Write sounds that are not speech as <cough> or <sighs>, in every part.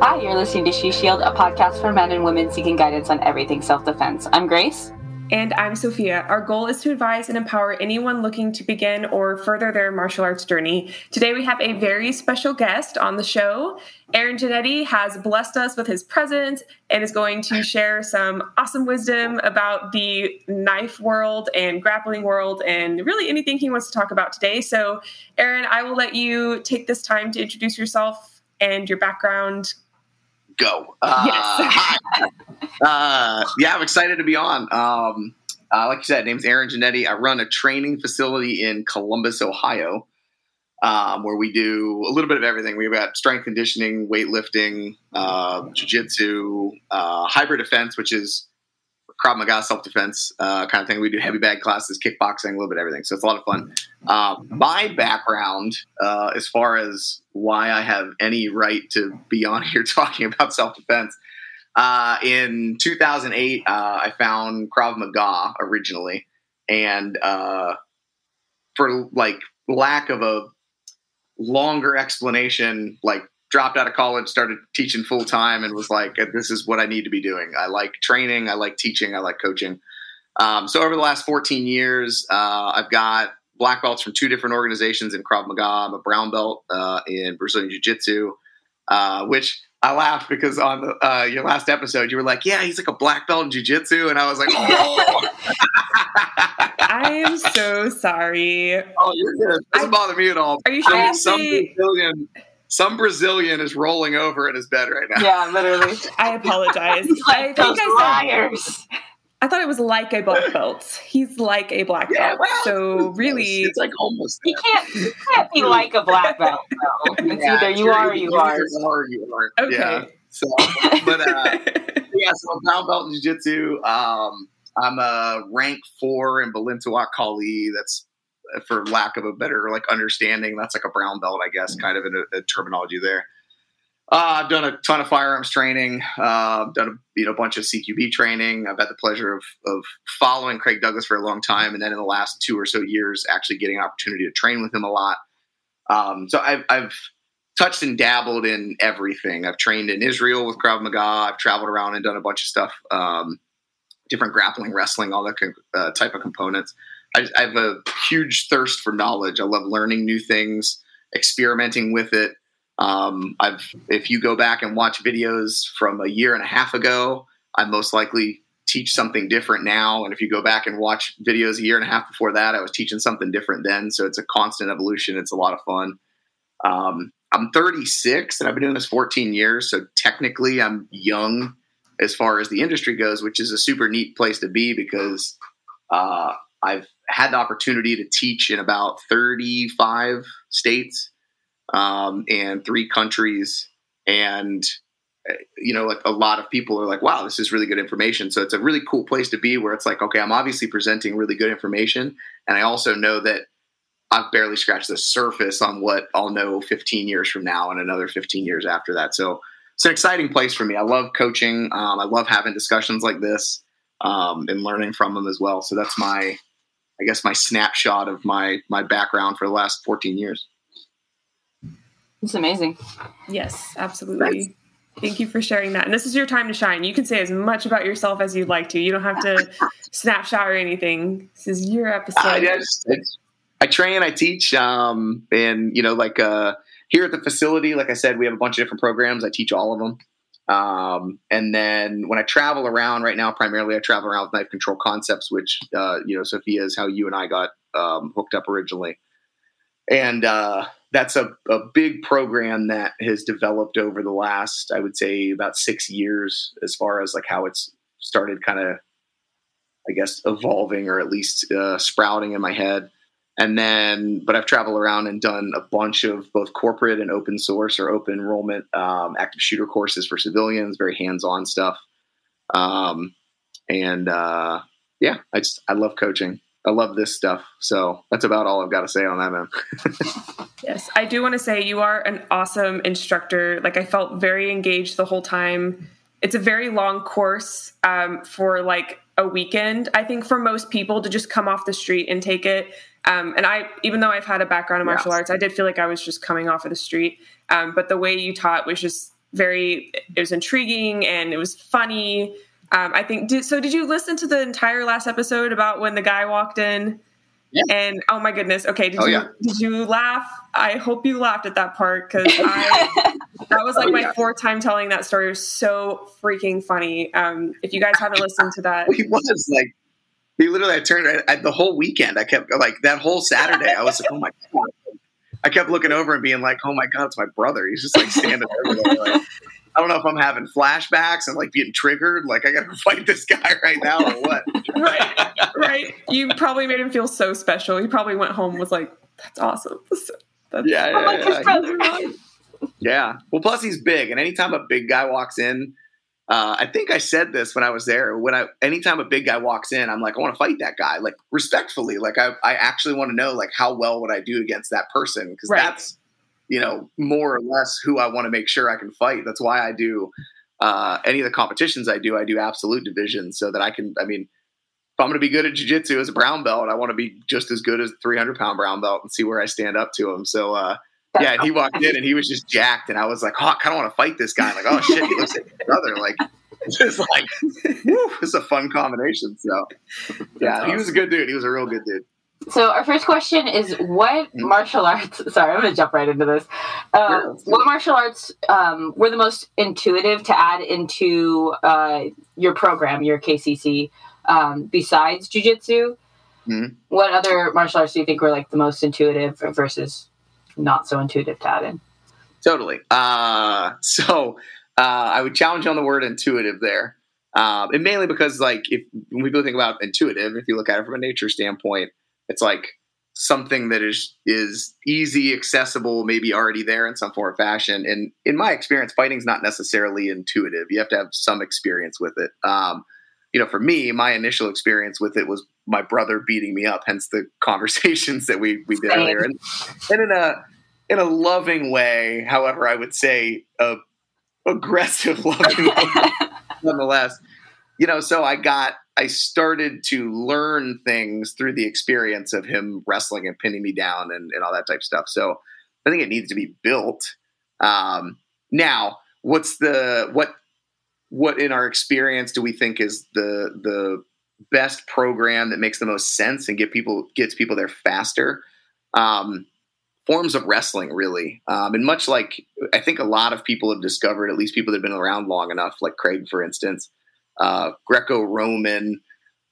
Hi, you're listening to She Shield, a podcast for men and women seeking guidance on everything self defense. I'm Grace. And I'm Sofia. Our goal is to advise and empower anyone looking to begin or further their martial arts journey. Today, we have a very special guest on the show. Aaron Jannetti has blessed us with his presence and is going to share some awesome wisdom about the knife world and grappling world and really anything he wants to talk about today. So, Aaron, I will let you take this time to introduce yourself and your background. Go. Uh, Yes. hi. Uh, yeah, I'm excited to be on. Um, uh, like you said, name's Aaron Jannetti. I run a training facility in Columbus, Ohio, um, where we do a little bit of everything. We've got strength conditioning, weightlifting, uh, jiu-jitsu, uh, hybrid defense, which is Krav Maga self-defense uh, kind of thing. We do heavy bag classes, kickboxing, a little bit everything. So it's a lot of fun. Um, my background, uh, as far as why I have any right to be on here <laughs> talking about self-defense, uh, in 2008, uh, I found Krav Maga originally, and uh, for like lack of a longer explanation, like dropped out of college, started teaching full time, and was like, "This is what I need to be doing." I like training, I like teaching, I like coaching. Um, so over the last 14 years, uh, I've got black belts from two different organizations in Krav Maga. I'm a brown belt uh, in Brazilian Jiu Jitsu, uh, which I laughed because on the, uh, your last episode, you were like, "Yeah, he's like a black belt in Jiu Jitsu," and I was like, "Oh, <laughs> I am so sorry. oh you're good. It Doesn't I- bother me at all." Are you I trying mean, to some? Brazilian, some Brazilian is rolling over in his bed right now. Yeah, literally. <laughs> I apologize. He's I think those I said liars. I thought it was like a black belt. He's like a black Yeah, belt. well, so really, it's like almost. He can't, he can't be like a black belt. No. <laughs> It's Yeah, either you you're- or you are. either are or you aren't. Okay. Yeah. So, but uh, <laughs> yeah, so I'm brown belt in jiu-jitsu. Um, I'm a rank four in Balintawak Kali. That's for lack of a better like understanding. That's like a brown belt, I guess, kind of in a, a terminology there. Uh, I've done a ton of firearms training. Uh, done a you know bunch of CQB training. I've had the pleasure of of following Craig Douglas for a long time, and then in the last two or so years, actually getting an opportunity to train with him a lot. Um, so I've, I've touched and dabbled in everything. I've trained in Israel with Krav Maga. I've traveled around and done a bunch of stuff, um, different grappling, wrestling, all that uh, type of components. I, I have a huge thirst for knowledge. I love learning new things, experimenting with it. Um, I've if you go back and watch videos from a year and a half ago, I most likely teach something different now. And if you go back and watch videos a year and a half before that, I was teaching something different then. So it's a constant evolution. It's a lot of fun. Um, I'm 36 and I've been doing this 14 years. So technically, I'm young as far as the industry goes, which is a super neat place to be because uh, I've had the opportunity to teach in about 35 states um, and three countries. And, uh, you know, like a lot of people are like, wow, this is really good information. So it's a really cool place to be where it's like, okay, I'm obviously presenting really good information. And I also know that I've barely scratched the surface on what I'll know 15 years from now and another 15 years after that. So it's an exciting place for me. I love coaching. Um, I love having discussions like this um, and learning from them as well. So that's my, I guess, my snapshot of my my background for the last 14 years. It's amazing. yes, absolutely. Thank you for sharing that. And this is your time to shine. You can say as much about yourself as you'd like to. You don't have to <laughs> snapshot or anything. This is your episode. I, just, I train, I teach, um, and you know, like uh, here at the facility, like I said, we have a bunch of different programs. I teach all of them. Um, and then when I travel around right now, primarily I travel around with Knife Control Concepts, which uh, you know, Sofia is how you and I got um, hooked up originally, and uh, that's a, a big program that has developed over the last, I would say, about six years, as far as like how it's started, kind of, I guess, evolving or at least uh, sprouting in my head. And then, but I've traveled around and done a bunch of both corporate and open source or open enrollment um, active shooter courses for civilians, very hands on stuff. Um, and uh, yeah, I just, I love coaching. I love this stuff. So that's about all I've got to say on that, man. <laughs> Yes, I do want to say you are an awesome instructor. Like I felt very engaged the whole time. It's a very long course um, for like a weekend. I think for most people to just come off the street and take it. Um, and I, even though I've had a background in martial arts, I did feel like I was just coming off of the street. Um, but the way you taught was just very, it was intriguing and it was funny. Um, I think. Did, so. Did you listen to the entire last episode about when the guy walked in? Yeah. And oh my goodness. Okay. Did Oh, you yeah. did you laugh? I hope you laughed at that part because <laughs> I that was like Oh, my yeah. fourth time telling that story. It was so freaking funny. Um, if you guys haven't listened to that, <laughs> he was like he literally I turned I, I, the whole weekend I kept like that whole Saturday I was like oh my god I kept looking over and being like oh my god it's my brother he's just like standing over there like I don't know if I'm having flashbacks and like getting triggered like I gotta <laughs> fight this guy right now or what right, right. You probably made him feel so special. He probably went home was like, "That's awesome." That's, yeah I'm like yeah, yeah. Yeah. Well, plus he's big, and anytime a big guy walks in, uh, I think I said this when I was there. When I, anytime a big guy walks in, I'm like, I want to fight that guy, like respectfully. Like I, I actually want to know, like, how well would I do against that person? Because Right. that's, you know, more or less who I want to make sure I can fight. That's why I do uh, any of the competitions I do. I do absolute division so that I can. I mean, if I'm going to be good at jujitsu as a brown belt, I want to be just as good as a 300 pound brown belt and see where I stand up to him. So. uh yeah, and he walked in and he was just jacked, and I was like, "Oh, I kind of want to fight this guy." like, "Oh shit, he looks like his brother." Like, <laughs> it's just like, whew, it's a fun combination. So, yeah, he was a good dude. He was a real good dude. So our first question is, what Hmm. martial arts? <laughs> Sorry, I'm going to jump right into this. Uh, Sure, what martial arts um, were the most intuitive to add into uh, your program, your KCC, um, besides jujitsu? Mhm. What other martial arts do you think were like the most intuitive versus not so intuitive to add in? Totally. Uh, <laughs> so uh, I would challenge on the word intuitive there, um, and mainly because like if when people think about intuitive, if you look at it from a nature standpoint, it's like something that is is easy, accessible, maybe already there in some form or fashion. And in my experience, fighting's not necessarily intuitive. You have to have some experience with it. Um, you know, for me, my initial experience with it was my brother beating me up, hence the <laughs> conversations that we we did earlier. And, and in a in a loving way, however, I would say a aggressive <laughs> loving way <laughs> nonetheless. You know, so I got I started to learn things through the experience of him wrestling and pinning me down and, and all that type of stuff. So I think it needs to be built. Um, now, what's the what what in our experience do we think is the the best program that makes the most sense and get people gets people there faster? Um, forms of wrestling, really, um, and much like I think a lot of people have discovered, at least people that have been around long enough, like Craig, for instance, uh, Greco-Roman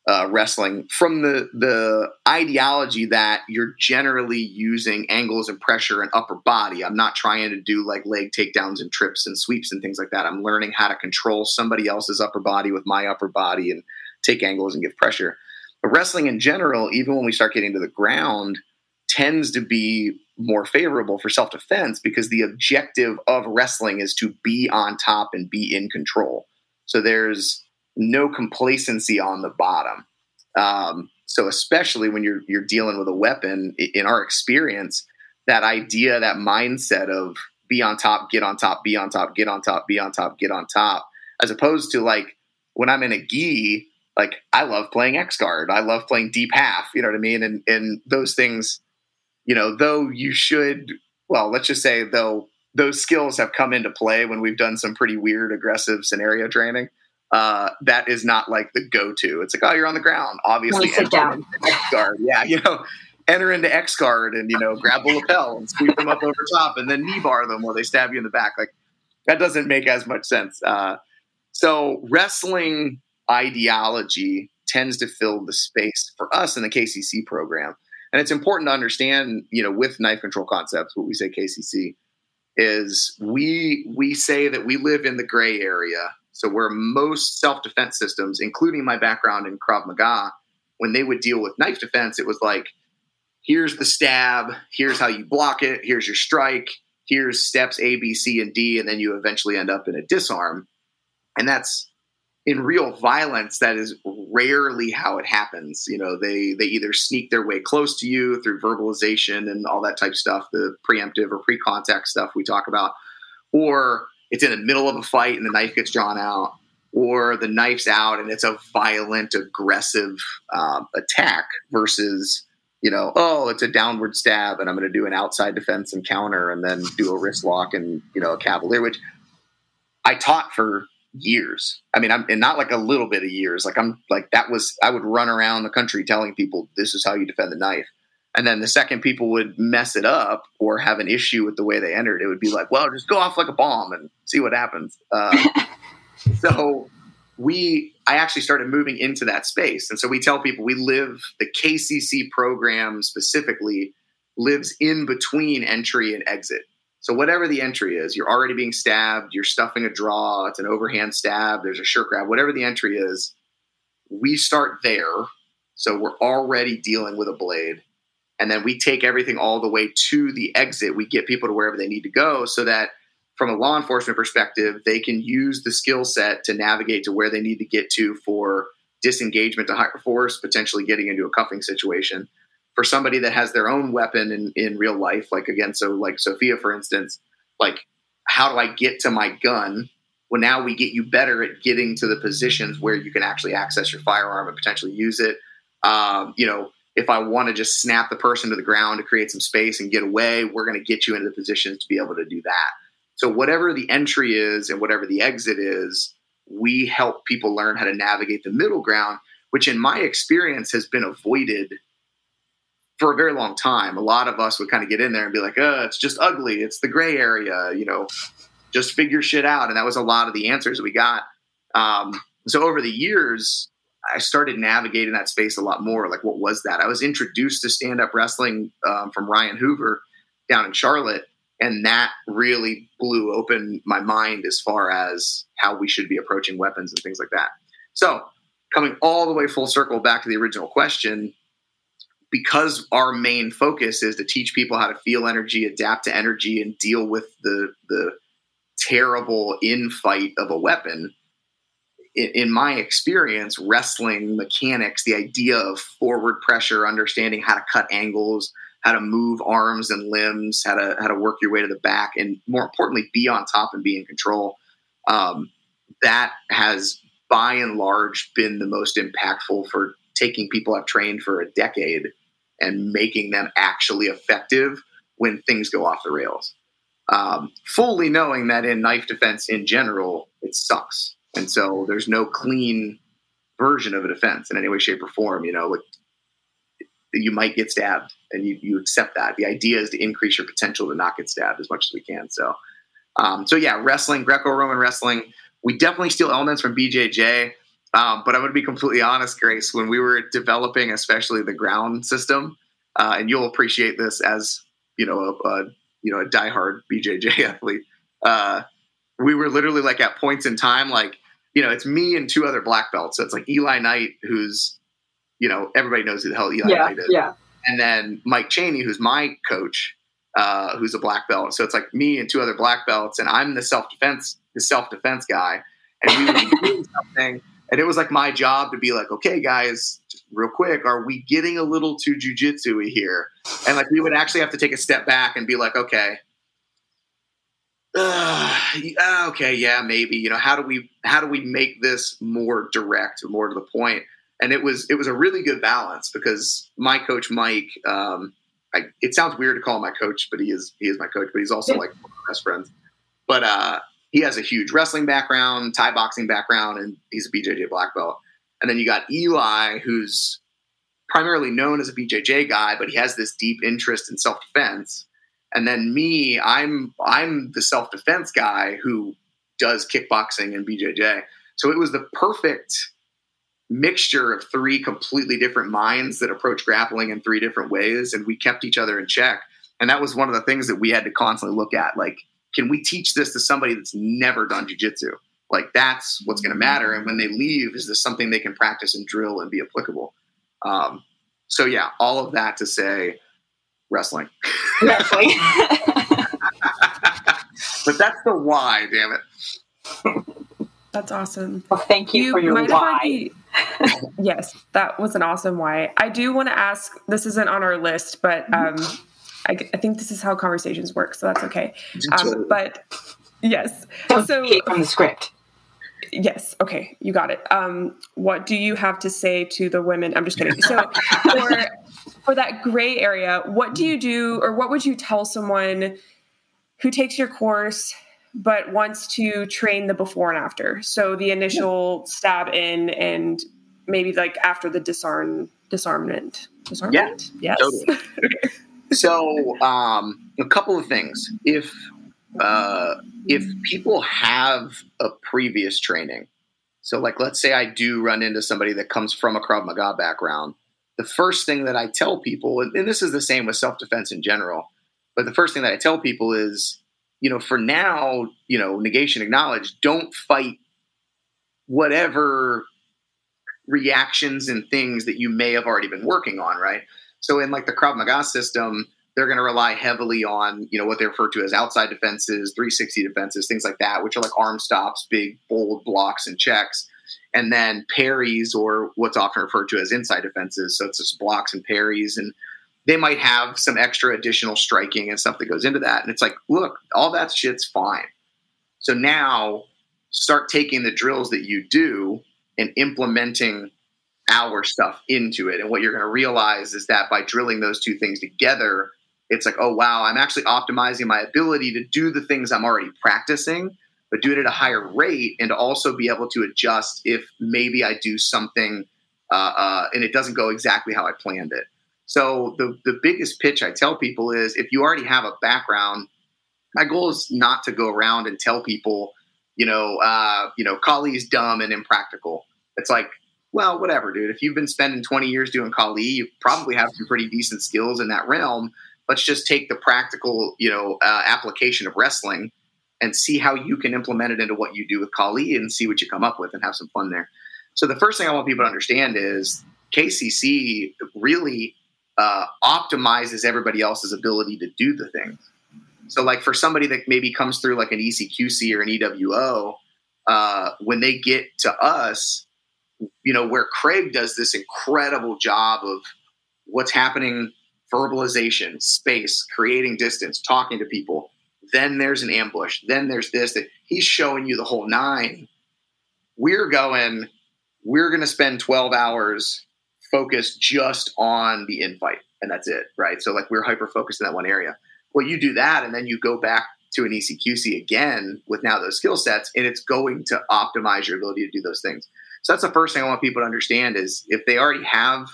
uh, wrestling from the the ideology that you're generally using angles and pressure and upper body. I'm not trying to do like leg takedowns and trips and sweeps and things like that. I'm learning how to control somebody else's upper body with my upper body and take angles and give pressure. But wrestling in general, even when we start getting to the ground, tends to be more favorable for self defense because the objective of wrestling is to be on top and be in control. So there's no complacency on the bottom. Um, so especially when you're you're dealing with a weapon, in our experience, that idea, that mindset of be on top, get on top, be on top, get on top, be on top, get on top, as opposed to like when I'm in a gi, like I love playing X guard, I love playing deep half, you know what I mean, and and those things, you know, though you should, well, let's just say though those skills have come into play when we've done some pretty weird aggressive scenario training uh, that is not like the go-to. It's like, oh, you're on the ground. Obviously, sit enter down. into X guard. Yeah, you know, enter into X guard and you know, grab the lapel and sweep them up over top, and then knee bar them while they stab you in the back. Like that doesn't make as much sense. Uh, so wrestling ideology tends to fill the space for us in the KCC program, and it's important to understand, you know, with knife control concepts, what we say KCC is we we say that we live in the gray area. So where most self-defense systems, including my background in Krav Maga, when they would deal with knife defense, it was like, here's the stab, here's how you block it, here's your strike, here's steps A, B, C, and D, and then you eventually end up in a disarm. And that's in real violence, that is rarely how it happens. You know, they they either sneak their way close to you through verbalization and all that type of stuff, the preemptive or pre-contact stuff we talk about, or it's in the middle of a fight and the knife gets drawn out, or the knife's out and it's a violent, aggressive um, attack versus you know, oh, it's a downward stab, and I'm going to do an outside defense and counter, and then do a wrist lock and you know a cavalier, which I taught for years. I mean, I'm and not like a little bit of years. Like I'm like that was I would run around the country telling people this is how you defend the knife. And then the second people would mess it up or have an issue with the way they entered, it would be like, well, just go off like a bomb and see what happens. Uh, <laughs> so we, I actually started moving into that space. And so we tell people we live, the KCC program specifically lives in between entry and exit. So whatever the entry is, you're already being stabbed, you're stuffing a draw, it's an overhand stab, there's a shirt grab, whatever the entry is, we start there. So we're already dealing with a blade. And then we take everything all the way to the exit. We get people to wherever they need to go so that from a law enforcement perspective, they can use the skill set to navigate to where they need to get to for disengagement to higher force, potentially getting into a cuffing situation. For somebody that has their own weapon in, in real life, like again, so like Sofia, for instance, like how do I get to my gun? Well, now we get you better at getting to the positions where you can actually access your firearm and potentially use it. Um, you know, if I want to just snap the person to the ground to create some space and get away, we're going to get you into the positions to be able to do that. So whatever the entry is and whatever the exit is, we help people learn how to navigate the middle ground, which in my experience has been avoided for a very long time. A lot of us would kind of get in there and be like, "Uh, it's just ugly. It's the gray area, you know, just figure shit out." And that was a lot of the answers we got. Um, so over the years, I started navigating that space a lot more. Like, what was that? I was introduced to stand up wrestling um, from Ryan Hoover down in Charlotte and that really blew open my mind as far as how we should be approaching weapons and things like that. So, coming all the way full circle back to the original question, because our main focus is to teach people how to feel energy, adapt to energy, and deal with the the terrible infight of a weapon. In, my experience, wrestling mechanics, the idea of forward pressure, understanding how to cut angles, how to move arms and limbs, how to how to work your way to the back, and more importantly, be on top and be in control. Um, that has by and large been the most impactful for taking people I've trained for a decade and making them actually effective when things go off the rails. Um, fully knowing that in knife defense in general, it sucks. And so there's no clean version of a defense in any way, shape, or form. You know, like you might get stabbed and you, you accept that. The idea is to increase your potential to not get stabbed as much as we can. So, um, so yeah, wrestling, Greco-Roman wrestling, we definitely steal elements from BJJ. Um, but I'm going to be completely honest, Grace. When we were developing, especially the ground system, uh, and you'll appreciate this as you know a, a you know a diehard BJJ <laughs> athlete. Uh, we were literally like at points in time, like you know, it's me and two other black belts. So it's like Eli Knight, who's you know, everybody knows who the hell Eli yeah, Knight is. Yeah. And then Mike Cheney, who's my coach, uh, who's a black belt. So it's like me and two other black belts, and I'm the self defense, the self defense guy. And we be <laughs> doing something, and it was like my job to be like, okay, guys, real quick, are we getting a little too jujitsu here? And like we would actually have to take a step back and be like, okay, uh, okay, yeah, maybe. You know, how do we how do we make this more direct, more to the point? and it was it was a really good balance because my coach Mike, um, I, it sounds weird to call him my coach, but he is he is my coach, but he's also like one of my best friends. But uh, he has a huge wrestling background, Thai boxing background, and he's a BJJ black belt. And then you got Eli, who's primarily known as a BJJ guy, but he has this deep interest in self defense. And then me, I'm I'm the self defense guy who does kickboxing and BJJ. So it was the perfect mixture of three completely different minds that approach grappling in three different ways and we kept each other in check. And that was one of the things that we had to constantly look at like can we teach this to somebody that's never done jiu-jitsu? Like that's what's going to matter and when they leave is this something they can practice and drill and be applicable? Um, so yeah all of that to say wrestling wrestling <laughs> but that's the why damn it that's awesome. Well, thank you, you for your why. yes, that was an awesome why. I do want to ask. This isn't on our list, but um, I, I, think this is how conversations work, so that's okay. Um, but yes, so from the script. Yes. Okay, you got it. Um, what do you have to say to the women? I'm just kidding. So, for for that gray area, what do you do, or what would you tell someone who takes your course but wants to train the before and after? So the initial stab in and maybe like after the disarm disarmament. Disarmament? Yeah, yes. Totally. <laughs> so um, a couple of things. If uh, if people have a previous training, so like let's say I do run into somebody that comes from a Krav Maga background, the first thing that I tell people, and this is the same with self defense in general, but the first thing that I tell people is, you know, for now, you know, negation acknowledged, don't fight whatever reactions and things that you may have already been working on, right? So in like the Krav Maga system, they're going to rely heavily on you know what they refer to as outside defenses, 360 defenses, things like that, which are like arm stops, big bold blocks and checks, and then parries or what's often referred to as inside defenses. So it's just blocks and parries, and they might have some extra additional striking and stuff that goes into that. And it's like, look, all that shit's fine. So now start taking the drills that you do and implementing our stuff into it. And what you're going to realize is that by drilling those two things together, it's like, oh, wow, I'm actually optimizing my ability to do the things I'm already practicing, but do it at a higher rate and also be able to adjust if maybe I do something uh, uh, and it doesn't go exactly how I planned it. So the, the biggest pitch I tell people is if you already have a background, my goal is not to go around and tell people, you know, uh, you know, Kali's dumb and impractical. It's like, well, whatever, dude. If you've been spending 20 years doing Kali, you probably have some pretty decent skills in that realm let's just take the practical, you know, uh, application of wrestling and see how you can implement it into what you do with Kali and see what you come up with and have some fun there. So the first thing I want people to understand is KCC really uh, optimizes everybody else's ability to do the thing. So like for somebody that maybe comes through like an ECQC or an EWO, uh, when they get to us, you know, where Craig does this incredible job of what's happening verbalization, space, creating distance, talking to people. Then there's an ambush. Then there's this that he's showing you the whole nine. We're going, we're going to spend 12 hours focused just on the infight, and that's it, right? So, like, we're hyper focused in that one area. Well, you do that, and then you go back to an ECQC again with now those skill sets, and it's going to optimize your ability to do those things. So, that's the first thing I want people to understand is if they already have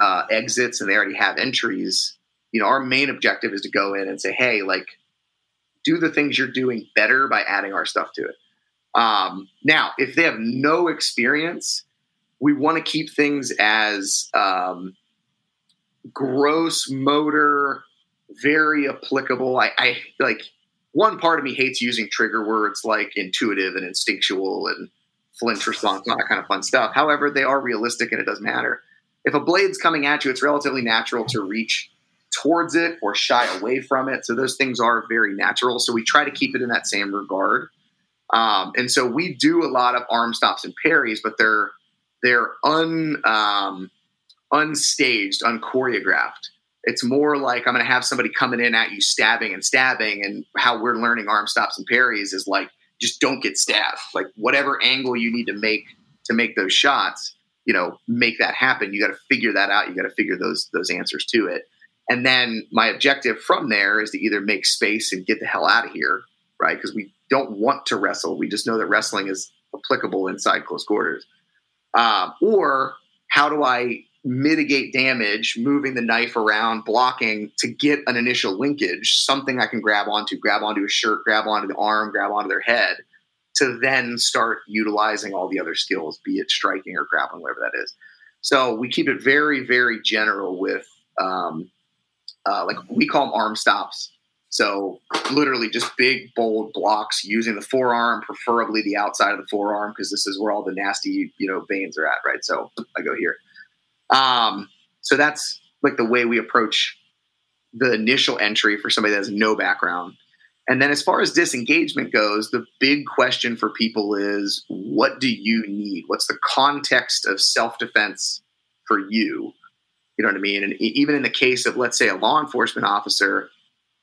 uh, exits and they already have entries, you know, our main objective is to go in and say, hey, like, do the things you're doing better by adding our stuff to it. Um, now, if they have no experience, we want to keep things as um, gross motor, very applicable. I, I like one part of me hates using trigger words like intuitive and instinctual and flinch response, all that kind of fun stuff. However, they are realistic and it doesn't matter if a blade's coming at you, it's relatively natural to reach towards it or shy away from it. So those things are very natural. So we try to keep it in that same regard. Um, and so we do a lot of arm stops and parries, but they're they're un um, unstaged, unchoreographed. It's more like I'm going to have somebody coming in at you, stabbing and stabbing, and how we're learning arm stops and parries is like just don't get stabbed. Like whatever angle you need to make to make those shots, you know make that happen. You got to figure that out. You got to figure those those answers to it. And then my objective from there is to either make space and get the hell out of here right? Because we don't want to wrestle. We just know that wrestling is applicable inside close quarters. Um, or how do i mitigate damage moving the knife around blocking to get an initial linkage something i can grab onto grab onto a shirt grab onto the arm grab onto their head to then start utilizing all the other skills, be it striking or grappling, whatever that is. So we keep it very, very general with, um, uh, like we call them arm stops. So literally just big, bold blocks using the forearm, preferably the outside of the forearm, because this is where all the nasty, you know, veins are at, right? So I go here. Um, so that's like the way we approach the initial entry for somebody that has no background. And then as far as disengagement goes, the big question for people is what do you need? What's the context of self defense for you? You know what I mean? And even in the case of, let's say, a law enforcement officer,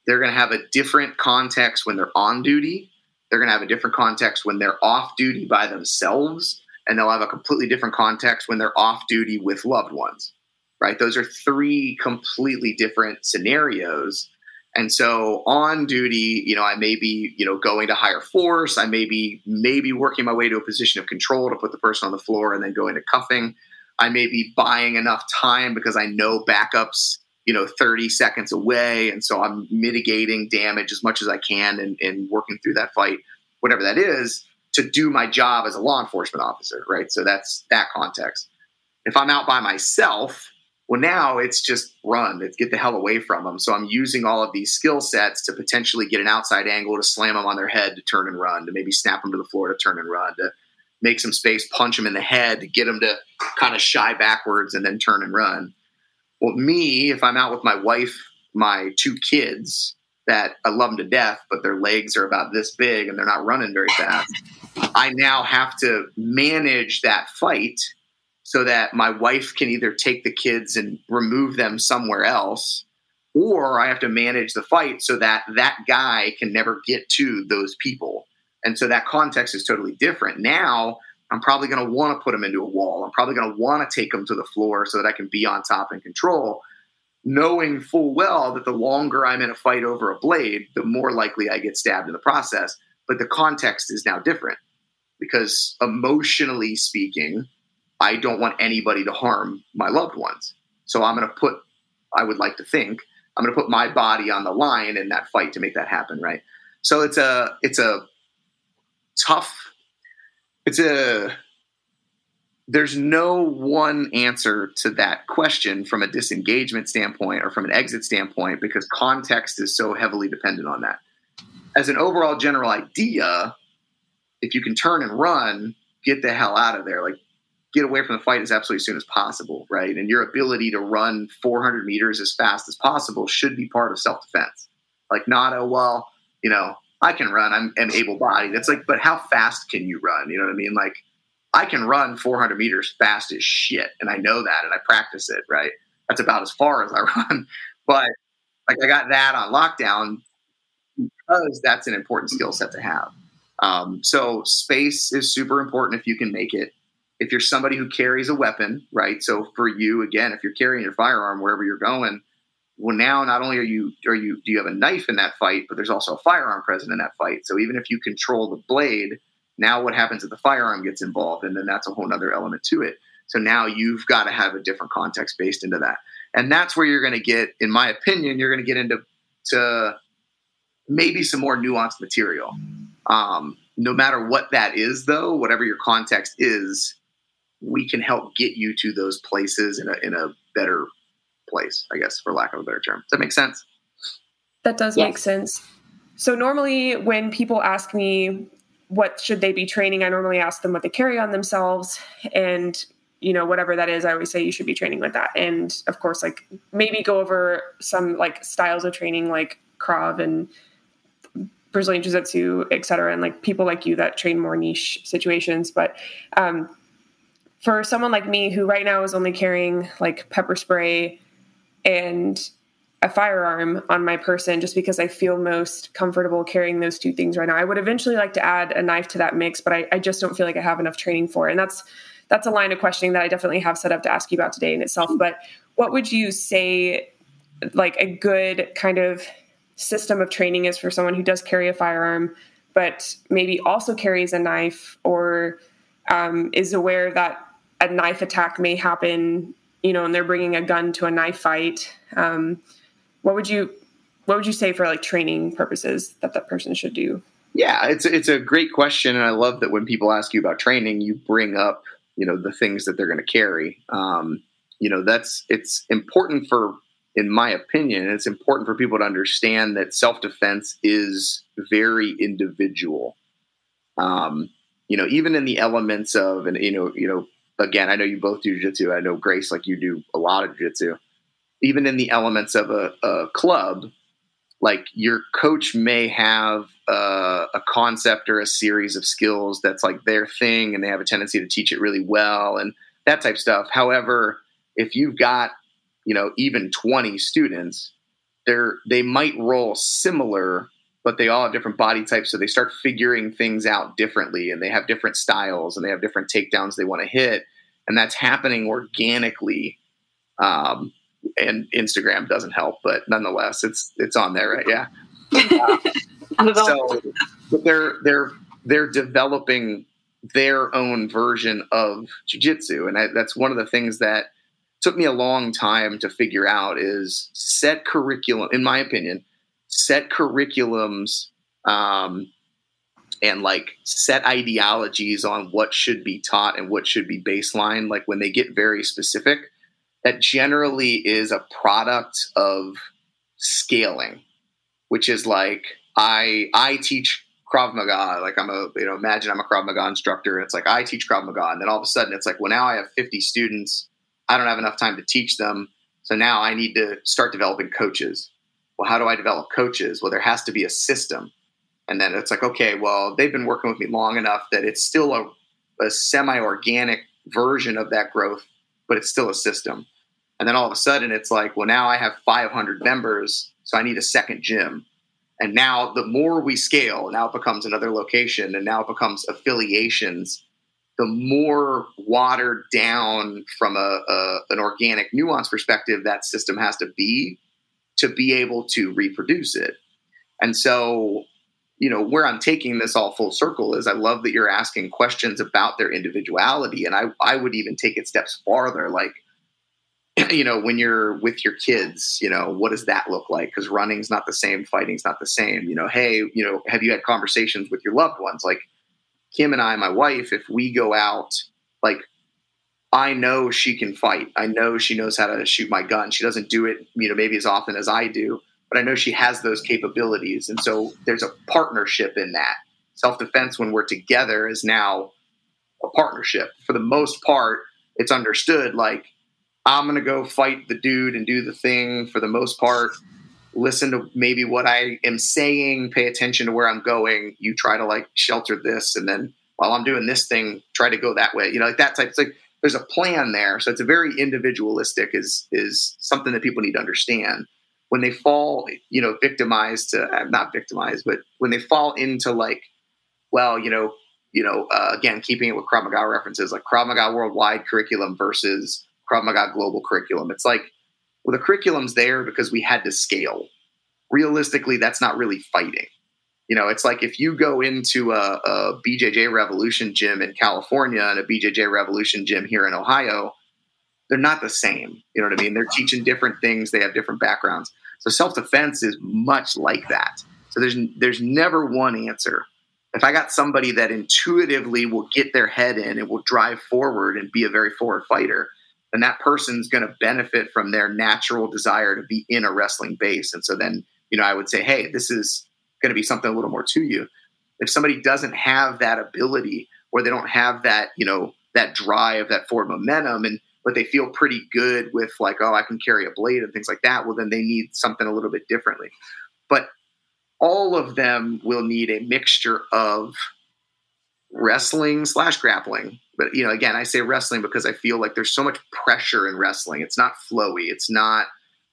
they're going to have a different context when they're on duty. They're going to have a different context when they're off duty by themselves. And they'll have a completely different context when they're off duty with loved ones right? Those are three completely different scenarios. And so on duty, you know, I may be, you know, going to higher force. I may be maybe working my way to a position of control to put the person on the floor and then go into cuffing. I may be buying enough time because I know backups, you know, 30 seconds away. And so I'm mitigating damage as much as I can and, and working through that fight, whatever that is, to do my job as a law enforcement officer, right? So that's that context. If I'm out by myself, well, now it's just run. It's get the hell away from them. So I'm using all of these skill sets to potentially get an outside angle to slam them on their head to turn and run, to maybe snap them to the floor to turn and run, to make some space, punch them in the head, to get them to kind of shy backwards and then turn and run. Well, me, if I'm out with my wife, my two kids that I love them to death, but their legs are about this big and they're not running very fast, I now have to manage that fight so that my wife can either take the kids and remove them somewhere else or I have to manage the fight so that that guy can never get to those people. And so that context is totally different. Now, I'm probably going to want to put them into a wall. I'm probably going to want to take them to the floor so that I can be on top and control, knowing full well that the longer I'm in a fight over a blade, the more likely I get stabbed in the process. But the context is now different because emotionally speaking, I don't want anybody to harm my loved ones. So I'm going to put, I would like to think, I'm going to put my body on the line in that fight to make that happen, right? So it's a it's a tough it's a there's no one answer to that question from a disengagement standpoint or from an exit standpoint because context is so heavily dependent on that. As an overall general idea, if you can turn and run, get the hell out of there. Like get away from the fight as absolutely soon as possible, right? And your ability to run 400 meters as fast as possible should be part of self defense. Like, not a, well, you know, I can run, I'm, I'm able bodied. It's like, but how fast can you run? You know what I mean? Like, I can run 400 meters fast as shit, and I know that, and I practice it, right? That's about as far as I <laughs> run. But like, I got that on lockdown because that's an important skill set to have. Um, so, space is super important if you can make it if you're somebody who carries a weapon, right? So for you, again, if you're carrying your firearm wherever you're going, well, now not only are you are you do you have a knife in that fight, but there's also a firearm present in that fight. So even if you control the blade, now what happens if the firearm gets involved, and then that's a whole other element to it. So now you've got to have a different context based into that, and that's where you're going to get, in my opinion, you're going to get into to maybe some more nuanced material. Um, no matter what that is, though, whatever your context is, we can help get you to those places in a in a better place, I guess, for lack of a better term. Does that make sense? That does yes. make sense. So normally when people ask me what should they be training, I normally ask them what they carry on themselves and you know whatever that is i always say you should be training with that and of course like maybe go over some like styles of training like krav and brazilian jiu-jitsu et cetera and like people like you that train more niche situations but um, for someone like me who right now is only carrying like pepper spray and a firearm on my person just because I feel most comfortable carrying those two things right now. I would eventually like to add a knife to that mix, but I, I just don't feel like I have enough training for it. And that's that's a line of questioning that I definitely have set up to ask you about today in itself. But what would you say like a good kind of system of training is for someone who does carry a firearm, but maybe also carries a knife or um, is aware that a knife attack may happen, you know, and they're bringing a gun to a knife fight. Um, what would you what would you say for like training purposes that that person should do? Yeah, it's it's a great question, and I love that when people ask you about training, you bring up you know the things that they're going to carry. Um, you know, that's it's important for, in my opinion, it's important for people to understand that self defense is very individual. Um, you know, even in the elements of, and you know, you know, again, I know you both do jiu-jitsu. I know Grace, like you do a lot of jiu-jitsu. Even in the elements of a, a club, like your coach may have a, a, concept or a series of skills that's like their thing, and they have a tendency to teach it really well and that type of stuff. However, if you've got you know even 20 students, they're they might roll similar but they all have different body types. So they start figuring things out differently and they have different styles and they have different takedowns they want to hit. And that's happening organically Um, and Instagram doesn't help, but nonetheless, it's it's on there, right? Yeah. <laughs> Uh, so, but they're they're they're developing their own version of jujitsu, and I, that's one of the things that took me a long time to figure out is set curriculum. In my opinion, set curriculums um, and like set ideologies on what should be taught and what should be baseline. Like when they get very specific, that generally is a product of scaling, which is like I I teach Krav Maga. Like I'm a you know imagine I'm a Krav Maga instructor. It's like I teach Krav Maga, and then all of a sudden it's like well now I have 50 students. I don't have enough time to teach them, so now I need to start developing coaches. Well, how do I develop coaches? Well, there has to be a system, and then it's like okay, well they've been working with me long enough that it's still a, a semi organic version of that growth, but it's still a system. And then all of a sudden it's like, well, now I have 500 members, so I need a second gym. And now the more we scale, now it becomes another location and now it becomes affiliations. The more watered down from a, a an organic nuance perspective that system has to be to be able to reproduce it. And so, you know, where I'm taking this all full circle is I love that you're asking questions about their individuality. And I, I would even take it steps farther. Like, <clears throat> you know, when you're with your kids, you know, what does that look like? Because running's not the same, fighting's not the same. You know, hey, you know, have you had conversations with your loved ones? Like Kim and I, my wife, if we go out, like I know she can fight. I know she knows how to shoot my gun. She doesn't do it, you know, maybe as often as I do, but I know she has those capabilities. And so there's a partnership in that. Self defense, when we're together, is now a partnership. For the most part, it's understood like I'm going to go fight the dude and do the thing for the most part. Listen to maybe what I am saying, pay attention to where I'm going. You try to like shelter this, and then while I'm doing this thing, try to go that way. You know, like that type. It's like there's a plan there. So it's a very individualistic is is something that people need to understand. When they fall, you know, victimized to uh, not victimized, but when they fall into like, well, you know, you know, uh, again, keeping it with Krav Maga references, like Krav Maga worldwide curriculum versus Krav Maga global curriculum. It's like, well, the curriculum's there because we had to scale. Realistically, that's not really fighting. You know, it's like if you go into a, a BJJ Revolution gym in California and a BJJ Revolution gym here in Ohio, they're not the same. You know what I mean? They're teaching different things. They have different backgrounds. So self defense is much like that. So there's there's never one answer. If I got somebody that intuitively will get their head in and will drive forward and be a very forward fighter, then that person's going to benefit from their natural desire to be in a wrestling base. And so then, you know, I would say, hey, this is going to be something a little more to you. If somebody doesn't have that ability or they don't have that, you know, that drive, that forward momentum, and but they feel pretty good with like, oh, I can carry a blade and things like that, well, then they need something a little bit differently. But all of them will need a mixture of wrestling slash grappling but you know, again, I say wrestling because I feel like there's so much pressure in wrestling. It's not flowy. It's not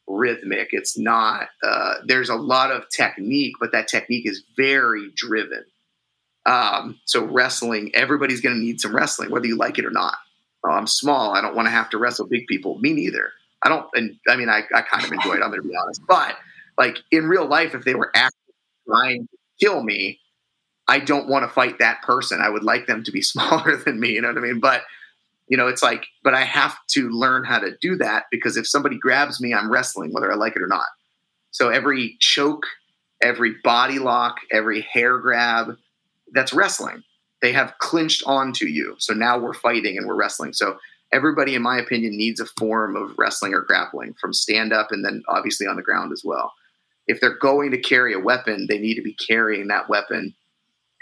rhythmic. It's not. Uh, there's a lot of technique, but that technique is very driven. Um, so wrestling, everybody's going to need some wrestling, whether you like it or not. Oh, I'm small. I don't want to have to wrestle big people. Me neither. I don't. And I mean, I, I kind of enjoy it. I'm going to be honest. But like in real life, if they were actually trying to kill me, I don't want to fight that person. I would like them to be <laughs> smaller than me. You know what I mean? But you know, it's like, but I have to learn how to do that because if somebody grabs me, I'm wrestling, whether I like it or not. So every choke, every body lock, every hair grab, that's wrestling. They have clinched onto you. So now we're fighting and we're wrestling. So everybody, in my opinion, needs a form of wrestling or grappling from stand up and then obviously on the ground as well. If they're going to carry a weapon, they need to be carrying that weapon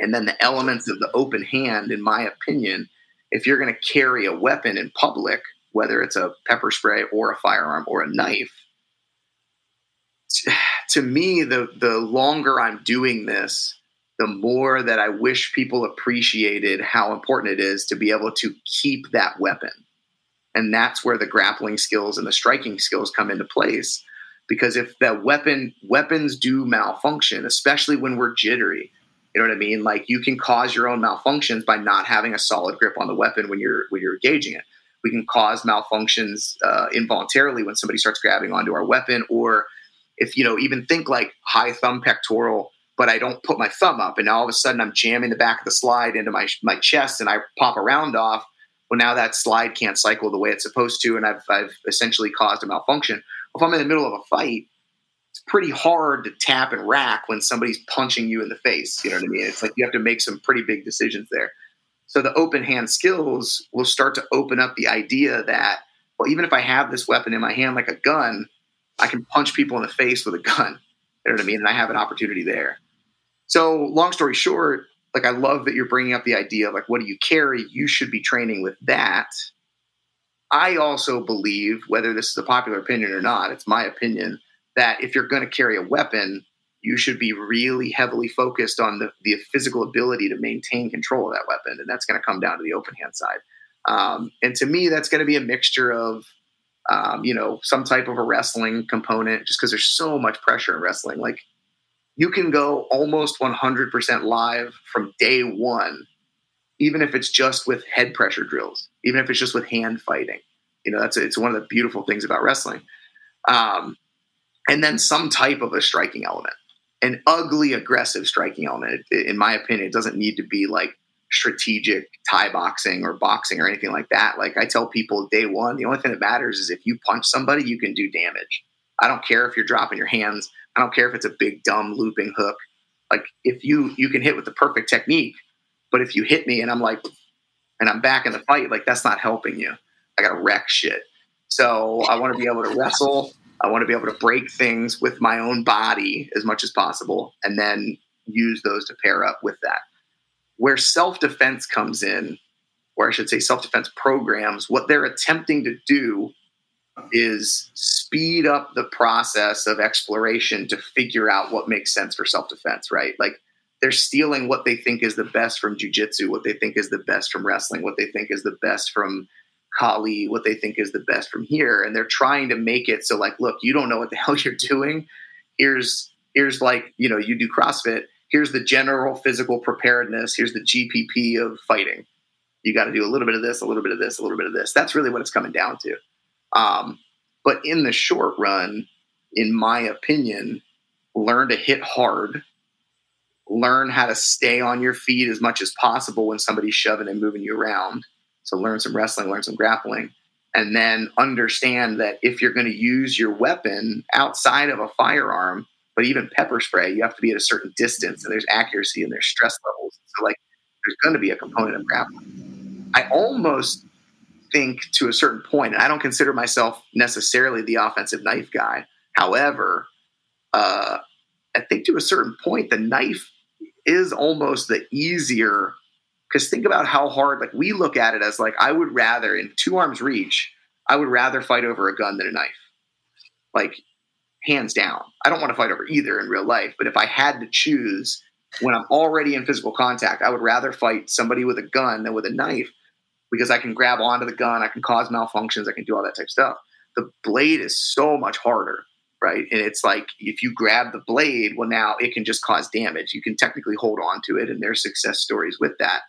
and then the elements of the open hand, in my opinion, if you're going to carry a weapon in public, whether it's a pepper spray or a firearm or a knife, <sighs> to me, the the longer I'm doing this, the more that I wish people appreciated how important it is to be able to keep that weapon. And that's where the grappling skills and the striking skills come into place. Because if that weapon weapons do malfunction, especially when we're jittery, you know what I mean? Like you can cause your own malfunctions by not having a solid grip on the weapon when you're when you're engaging it. We can cause malfunctions uh, involuntarily when somebody starts grabbing onto our weapon, or if you know, even think like high thumb pectoral, but I don't put my thumb up, and now all of a sudden I'm jamming the back of the slide into my my chest, and I pop a round off. Well, now that slide can't cycle the way it's supposed to, and I've I've essentially caused a malfunction. If I'm in the middle of a fight, pretty hard to tap and rack when somebody's punching you in the face. You know what I mean? It's like you have to make some pretty big decisions there. So the open hand skills will start to open up the idea that, well, even if I have this weapon in my hand like a gun, I can punch people in the face with a gun. You know what I mean? And I have an opportunity there. So long story short, like I love that you're bringing up the idea of like, what do you carry? You should be training with that. I also believe, whether this is a popular opinion or not, it's my opinion that if you're going to carry a weapon, you should be really heavily focused on the, the physical ability to maintain control of that weapon. And that's going to come down to the open hand side. Um, and to me, that's going to be a mixture of, um, you know, some type of a wrestling component, just because there's so much pressure in wrestling. Like you can go almost 100% live from day one, even if it's just with head pressure drills, even if it's just with hand fighting. You know, that's it's one of the beautiful things about wrestling. Um, and then some type of a striking element an ugly, aggressive striking element. in my opinion, it doesn't need to be like strategic Thai boxing or boxing or anything like that. Like I tell people day one, the only thing that matters is if you punch somebody, you can do damage. I don't care if you're dropping your hands. I don't care if it's a big dumb looping hook. Like if you you can hit with the perfect technique, but if you hit me and I'm like and I'm back in the fight, like that's not helping you. I gotta wreck shit. So I want to be able to wrestle I want to be able to break things with my own body as much as possible and then use those to pair up with that. Where self defense comes in, or I should say self defense programs, what they're attempting to do is speed up the process of exploration to figure out what makes sense for self defense, right? Like they're stealing what they think is the best from jujitsu, what they think is the best from wrestling, what they think is the best from Kali what they think is the best from here, and they're trying to make it so like, look, you don't know what the <laughs> hell you're doing. Here's here's like you know you do CrossFit. Here's the general physical preparedness. Here's the GPP of fighting. You got to do a little bit of this, a little bit of this, a little bit of this. That's really what it's coming down to. Um, but in the short run, in my opinion, learn to hit hard. Learn how to stay on your feet as much as possible when somebody's shoving and moving you around so learn some wrestling, learn some grappling, and then understand that if you're going to use your weapon outside of a firearm, but even pepper spray, you have to be at a certain distance and there's accuracy and there's stress levels. So like there's going to be a component of grappling. I almost think to a certain point, I don't consider myself necessarily the offensive knife guy. However, uh, I think to a certain point, the knife is almost the easier because think about how hard, like we look at it as like, I would rather, in two arms reach, I would rather fight over a gun than a knife. Like, hands down. I don't want to fight over either in real life, but if I had to choose when I'm already in physical contact, I would rather fight somebody with a gun than with a knife because I can grab onto the gun, I can cause malfunctions, I can do all that type of stuff. The blade is so much harder, right? And it's like if you grab the blade, well, now it can just cause damage. You can technically hold on to it, and there's success stories with that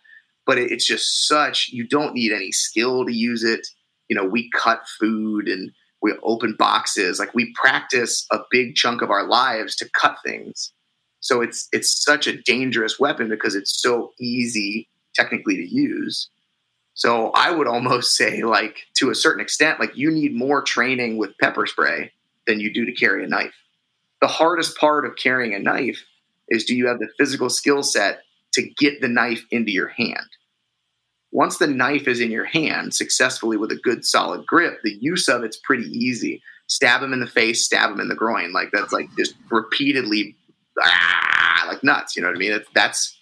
but it's just such you don't need any skill to use it. You know we cut food and we open boxes. Like we practice a big chunk of our lives to cut things. So it's it's such a dangerous weapon because it's so easy technically to use. So i would almost <laughs> say like to a certain extent like you need more training with pepper spray than you do to carry a knife. The hardest part of carrying a knife is do you have the physical skill set to get the knife into your hand. Once the knife is in your hand successfully with a good solid grip, the use of it's pretty easy. Stab him in the face, stab him in the groin. Like that's like just repeatedly ah, like nuts. You know what I mean? That's, that's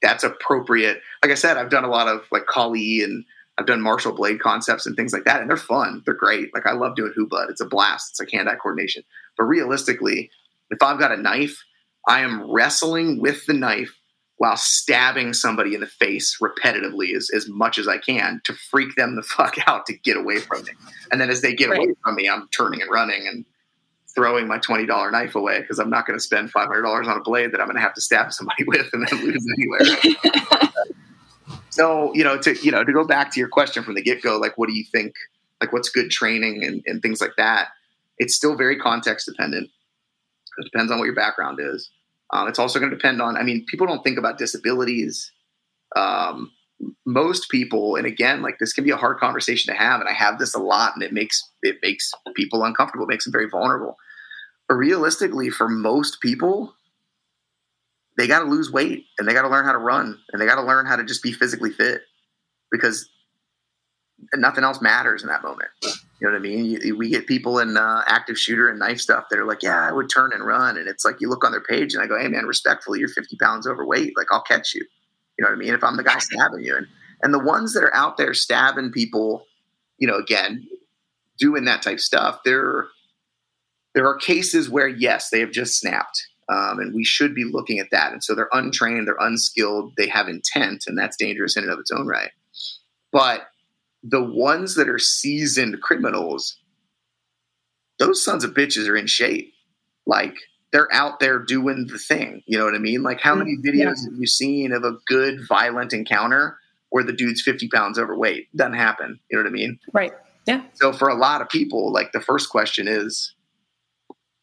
that's appropriate. Like I said, I've done a lot of like Kali and I've done martial blade concepts and things like that, and they're fun. They're great. Like I love doing Hubud. It's a blast. It's like hand-eye coordination. But realistically, if I've got a knife, I am wrestling with the knife while stabbing somebody in the face repetitively as, as much as I can to freak them the <laughs> fuck out to get away from me. And then as they get right. away from me, I'm turning and running and throwing my $20 knife away because I'm not going to spend $500 on a blade that I'm going to have to stab somebody <laughs> with and then lose anywhere. <laughs> So you know, to you know, to go back to your question from the get go, like, what do you think? Like, what's good training and, and things like that? It's still very context dependent. It depends on what your background is. Um, it's also going to depend on. I mean, people don't think about disabilities. Um, most people, and again, like this can be a hard conversation to have, and I have this a lot, and it makes it makes people uncomfortable, it makes them very vulnerable. But realistically, for most people, they got to lose weight and they got to learn how to run and they got to learn how to just be physically fit because nothing else matters in that moment. You know what I mean? we get people in uh, active shooter and knife stuff that are like, yeah, I would turn and run. And it's like, you look on their page and I go, hey, man, respectfully, you're 50 pounds overweight. Like, I'll catch you. You know what I mean? If I'm the guy stabbing you. And, and the ones that are out there stabbing people, you know, again, doing that type stuff, there, there are cases where, yes, they have just snapped um, and we should be looking at that. And so they're untrained, they're unskilled, they have intent, and that's dangerous in and of its own right. But the ones that are seasoned criminals, those sons of bitches are in shape. Like they're out there doing the thing. You know what I mean? Like how many videos yeah. have you seen of a good violent encounter where the dude's 50 pounds overweight? Doesn't happen. You know what I mean? Right. Yeah. So for a lot of people, like the first question is,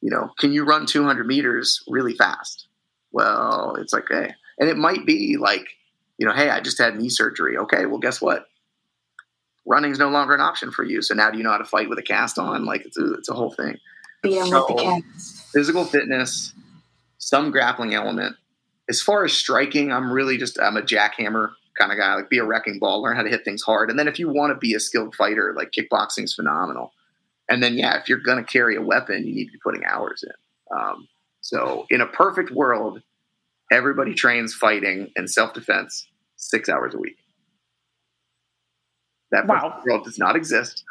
you know, can you run 200 meters really fast? Well, it's like, hey, and it might be like, you know, hey, I just had knee surgery. Okay, well, guess what? Running's no longer an option for you. So now do you know how to fight with a cast on? Like it's a, it's a whole thing. Being so, with the cast. Physical fitness, some grappling element. As far as striking, I'm really just I'm a jackhammer kind of guy. Like be a wrecking ball, learn how to hit things hard, and then if you want to be a skilled fighter, like kickboxing is phenomenal. And then, yeah, if you're going to carry a weapon, you need to be putting hours in. Um, so, in a perfect world, everybody trains fighting and self defense six hours a week. That wow. world does not exist.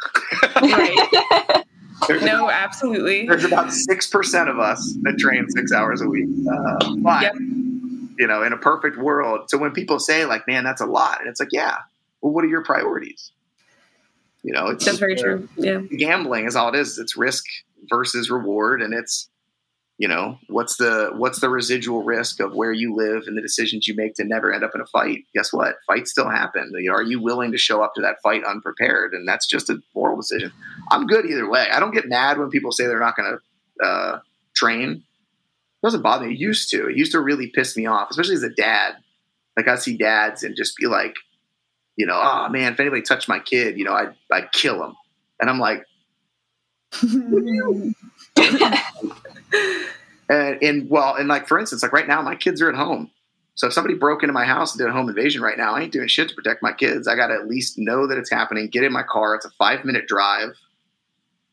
right. no, about, absolutely. There's about six percent of us that train six hours a week. Uh, but yep. you know, in a perfect world, so when people say like, "Man, that's a lot," and it's like, "Yeah, well, what are your priorities?" You know, it's that's very true. Yeah, gambling is all it is. It's risk versus reward, and it's you know what's the what's the residual risk of where you live and the decisions you make to never end up in a fight. Guess what? Fights still happen. Are you willing to show up to that fight unprepared? And that's just a moral decision. I'm good either way. I don't get mad when people say they're not going to uh, train. It doesn't bother me. It used to. It used to really piss me off, especially as a dad. Like I see dads and just be like, you know, oh man, if anybody touched my kid, you know, I'd, I'd kill him. And I'm like, <laughs> <laughs> and, and well, and like, for instance, like right now, my kids are at home. So if somebody broke into my house and did a home invasion right now, I ain't doing shit to protect my kids. I got to at least know that it's happening, get in my car. It's a five minute drive.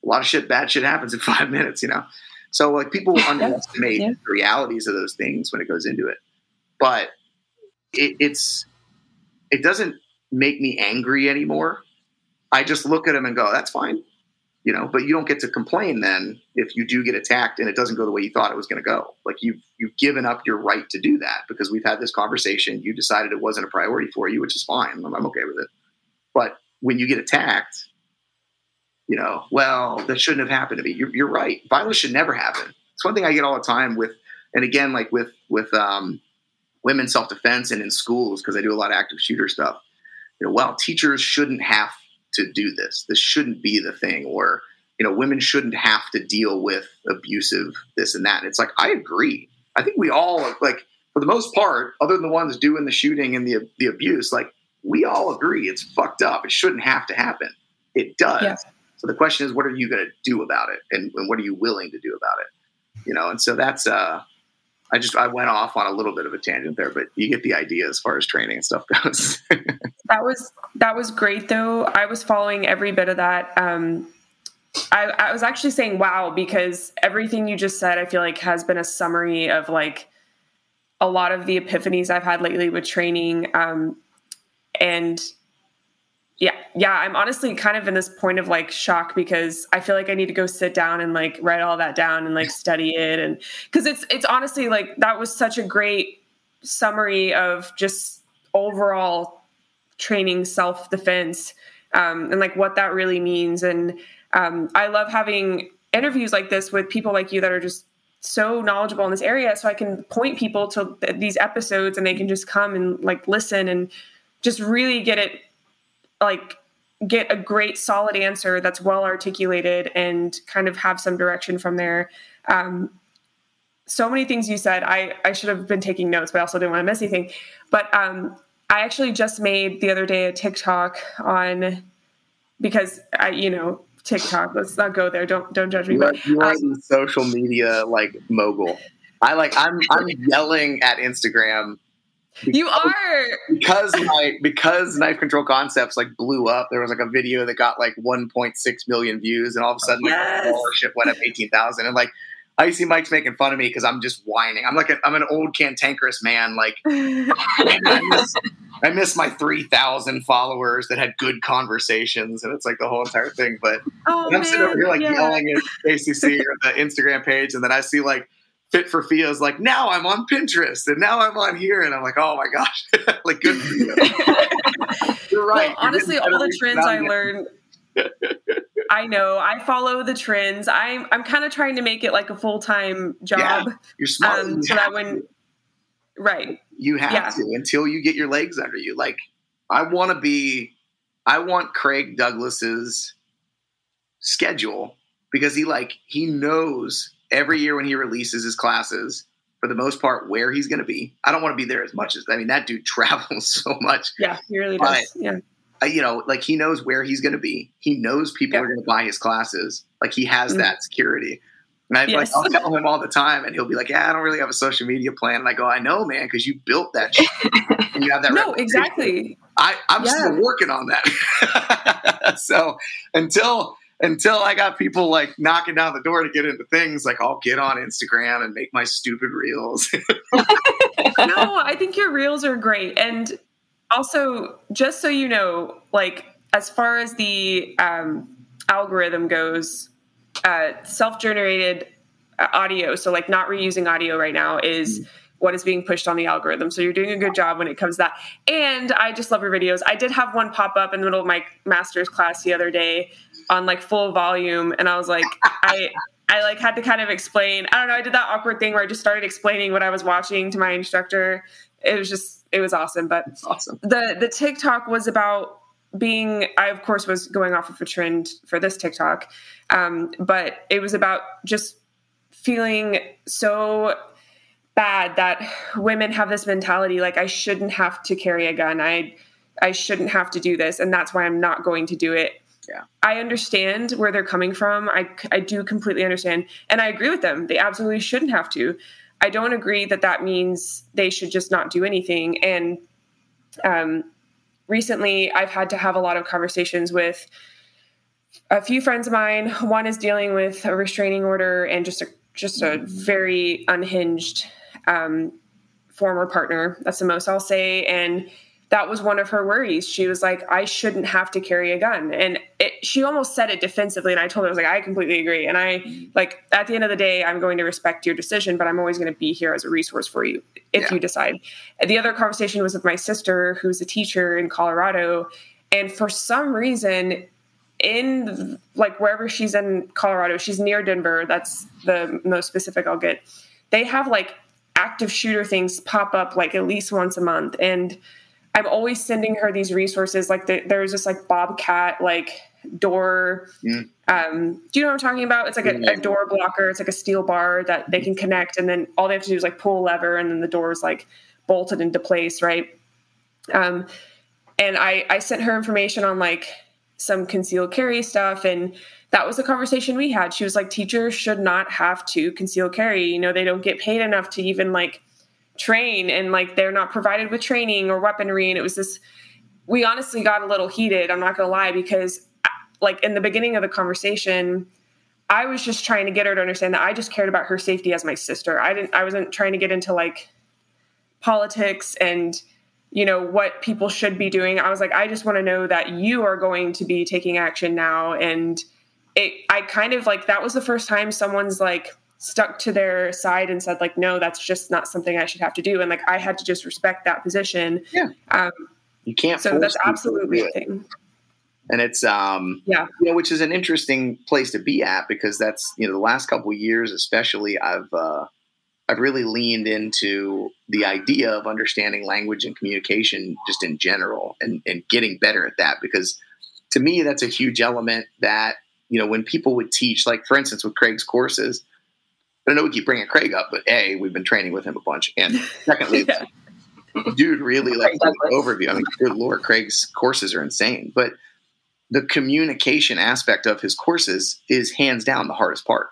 A lot of shit, bad shit happens in <laughs> five minutes, you know? So like people <laughs> underestimate yeah. the realities of those things when it goes into it. But it, it's, it doesn't make me angry anymore. I just look at them and go, that's fine. You know, but you don't get to complain then if you do get attacked and it doesn't go the way you thought it was going to go. Like you've you've given up your right to do that because we've had this conversation. You decided it wasn't a priority for you, which is fine. I'm, I'm okay with it. But when you get attacked, you know, well, that shouldn't have happened to me. You're, you're right. Violence should never happen. It's one thing I get all the time with, and again, like with with um, women self defense and in schools because I do a lot of active shooter stuff you know, well, teachers shouldn't have to do this. This shouldn't be the thing. Or, you know, women shouldn't have to deal with abusive this and that. And it's like, I agree. I think we all, like, for the most part, other than the ones doing the shooting and the, the abuse, like, we all agree it's fucked up. It shouldn't have to happen. It does. Yeah. So the question is, what are you going to do about it? And, and what are you willing to do about it? You know, and so that's, uh, I just I went off on a little bit of a tangent there, but you get the idea as far as training and stuff <laughs> goes. that was that was great though. I was following every bit of that. Um, I, I was actually saying wow because everything you just said I feel like has been a summary of like a lot of the epiphanies I've had lately with training. Um, and yeah yeah i'm honestly kind of in this point of like shock because i feel like i need to go sit down and like write all that down and like study it and because it's it's honestly like that was such a great summary of just overall training self-defense um, and like what that really means. And um, i love having interviews like this with people like you that are just so knowledgeable in this area so i can point people to th- these episodes and they can just come and like listen and just really get it like get a great solid answer that's well articulated and kind of have some direction from there um, so many things you said i i should have been taking notes but i also didn't want to miss anything but um, i actually just made the other day a tiktok on because i you know tiktok let's not go there don't don't judge me You are, but you are um, social media like mogul. I like. I'm. I'm yelling at Instagram you are because my because knife control concepts like blew up. There was like a video that got like 1.6 million views, and all of a sudden like Yes. my followership went up 18,000. And like I see Mike's making fun of me because I'm just whining. I'm like a, I'm an old cantankerous man. Like <laughs> I miss, I miss my 3,000 followers that had good conversations, and it's like the whole entire thing. But oh, I'm sitting over here like yeah. yelling at KCC or the Instagram page, and then I see like Fit for Fia's like now I'm on Pinterest and now I'm on here, and I'm like, oh my gosh, <laughs> like good for you. <laughs> You're right. Well, honestly, all the trends I learned. I know. I follow the trends. I'm I'm kind of trying to make it like a full time job, You're smart. um, you, so that when, right, you have yeah. to until you get your legs under you. Like I want to be. I want Craig Douglas's schedule because he like he knows every year when he releases his classes for the most part where he's going to be. I don't want to be there as much as I mean that dude <laughs> travels so much. yeah, he really Right. does. Yeah, Uh, you know, like he knows where he's going to be. He knows people Yeah. are going to buy his classes. Like he has Mhm. that security. And I Yes. like I'll tell him all the time, and he'll be like, "Yeah, I don't really have a social media plan." And I go, "I know, man, because you built that. Shit. <laughs> and you have that. no, exactly. I, I'm Yeah. still working on that. <laughs> so until until I got people like knocking down the door to get into things, like I'll get on Instagram and make my stupid reels. <laughs> no, I think your reels are great. And also, just so you know, like as far as the um, algorithm goes, uh, self-generated uh, audio, so like not reusing audio right now, is what is being pushed on the algorithm. So you're doing a good job when it comes to that. And I just love your videos. I did have one pop up in the middle of my master's class the other day on like full volume, and I was like, <laughs> I. I like had to kind of explain. I don't know. I did that awkward thing where I just started explaining what I was watching to my instructor. It was just, it was awesome. But It's awesome. the the TikTok was about being. I of course was going off of a trend for this TikTok, um, but it was about just feeling so bad that women have this mentality like I shouldn't have to carry a gun. I I shouldn't have to do this, and that's why I'm not going to do it. Yeah. I understand where they're coming from. I, I do completely understand. And I agree with them. They absolutely shouldn't have to. I don't agree that that means they should just not do anything. And um, recently, I've had to have a lot of conversations with a few friends of mine. One is dealing with a restraining order and just a just a very unhinged um, former partner. That's the most I'll say. And that was one of her worries. She was like, I shouldn't have to carry a gun. And it, she almost said it defensively. And I told her, I was like, I completely agree. And I, mm-hmm. like, at the end of the day, I'm going to respect your decision, but I'm always going to be here as a resource for you if Yeah. you decide. The other conversation was with my sister, who's a teacher in Colorado. And for some reason, in like wherever she's in Colorado, she's near Denver. That's the most specific I'll get. They have like active shooter things pop up like at least once a month. And I'm always sending her these resources. Like the, there's this like Bobcat like door. Mm. Um, do you know what I'm talking about? It's like a, a door blocker. It's like a steel bar that they can connect, and then all they have to do is like pull a lever, and then the door is like bolted into place, right? Um, and I I sent her information on like some concealed carry stuff, and that was the conversation we had. She was like, teachers should not have to conceal carry. You know, they don't get paid enough to even like train and like they're not provided with training or weaponry and it was this we honestly got a little heated i'm not gonna lie because like in the beginning of the conversation i was just trying to get her to understand that i just cared about her safety as my sister. I didn't i wasn't trying to get into like politics and you know what people should be doing. I was like i just want to know that you are going to be taking action now and it i kind of like that was the first time someone's like stuck to their side and said like no that's just not something i should have to do and like i had to just respect that position Yeah. um, You can't. so force that's absolutely a thing and it's um Yeah. you know which is an interesting place to be at because that's you know the last couple of years especially i've uh I've really leaned into the idea of understanding language and communication just in general and, and getting better at that because to me that's a huge element that you know when people would teach like for instance with craig's courses i know we keep bringing craig up but a we've been training with him a bunch. And secondly <laughs> yeah. dude really like overview. I mean good lord craig's courses are insane. But the communication aspect of his courses is hands down the hardest part.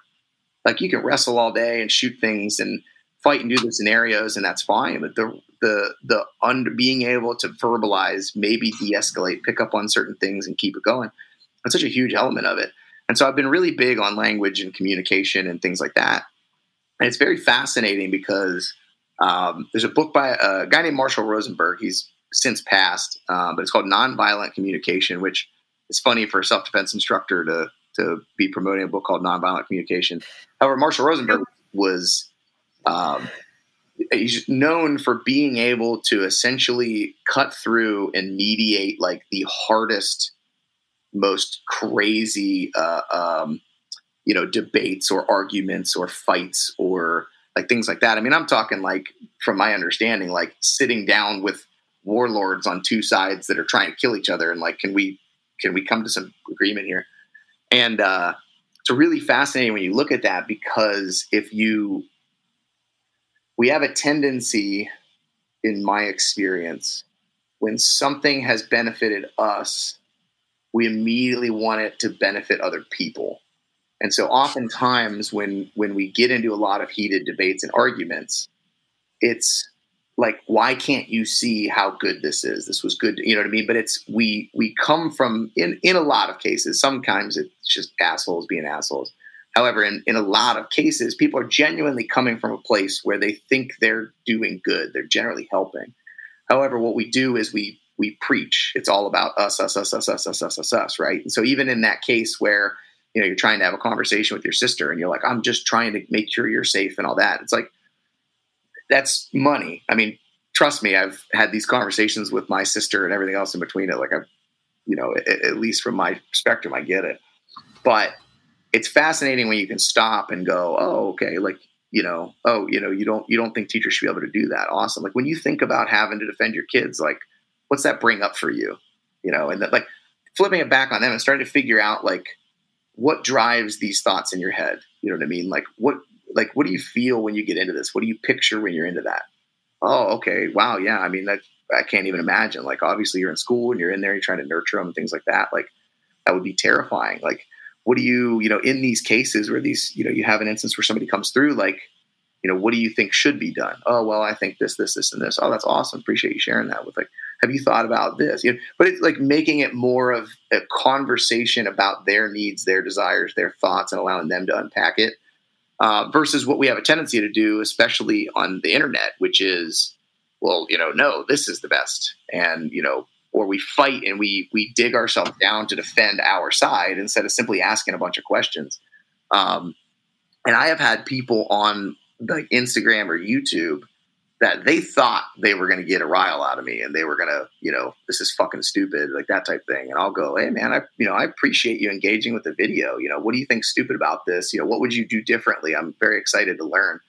Like you can wrestle all day and shoot things and fight and do the scenarios and that's fine. But the the the under being able to verbalize maybe de-escalate pick up on certain things and keep it going that's such a huge element of it. And so i've been really big on language and communication and things like that and it's very fascinating because um, there's a book by a guy named marshall rosenberg. He's since passed uh, but it's called nonviolent communication which is funny for a self-defense instructor to to be promoting a book called nonviolent communication. However marshall rosenberg was um, he's known for being able to essentially cut through and mediate like the hardest, most crazy, uh, um, you know, debates or arguments or fights or like things like that. I mean, I'm talking like, from my understanding, like sitting down with warlords on two sides that are trying to kill each other and like, can we can we come to some agreement here? And uh, it's really fascinating when you look at that because if you we have a tendency, in my experience, when something has benefited us, we immediately want it to benefit other people. And so oftentimes when when we get into a lot of heated debates and arguments, it's like why can't you see how good this is this was good you know what i mean but it's we we come from in in a lot of cases sometimes it's just assholes being assholes However, in, in a lot of cases, people are genuinely coming from a place where they think they're doing good. They're generally helping. However, what we do is we we preach. It's all about us, us, us, us, us, us, us, us, us, right? And so even in that case where you know you're trying to have a conversation with your sister and you're like, I'm just trying to make sure you're safe and all that. It's like that's money. I mean, trust me, I've had these conversations with my sister and everything else in between it. Like I've, you know, at, at least from my spectrum, I get it. But it's fascinating when you can stop and go, oh, okay, like you know, oh, you know, you don't you don't think teachers should be able to do that. Awesome. Like when you think about having to defend your kids, like what's that bring up for you? You know, and that, like flipping it back on them and starting to figure out like what drives these thoughts in your head. You know what I mean? Like what like what do you feel when you get into this? What do you picture when you're into that? Oh, okay. Wow. Yeah. I mean, that I can't even imagine. Like, obviously, you're in school and you're in there, you're trying to nurture them and things like that. Like, that would be terrifying. Like, what do you you know in these cases where these you know you have an instance where somebody comes through like you know what do you think should be done oh well i think this this this and this oh that's awesome appreciate you sharing that with like have you thought about this you know, but it's like making it more of a conversation about their needs their desires their thoughts and allowing them to unpack it uh, versus what we have a tendency to do especially on the internet which is well you know no this is the best and you know or we fight and we we dig ourselves down to defend our side instead of simply asking a bunch of questions. Um, and I have had people on like Instagram or YouTube that they thought they were going to get a rile out of me and they were going to, you know, this is fucking stupid, like that type thing. And I'll go, hey man, I, you know, I appreciate you engaging with the video. You know, what do you think stupid about this? You know, what would you do differently? I'm very excited to learn.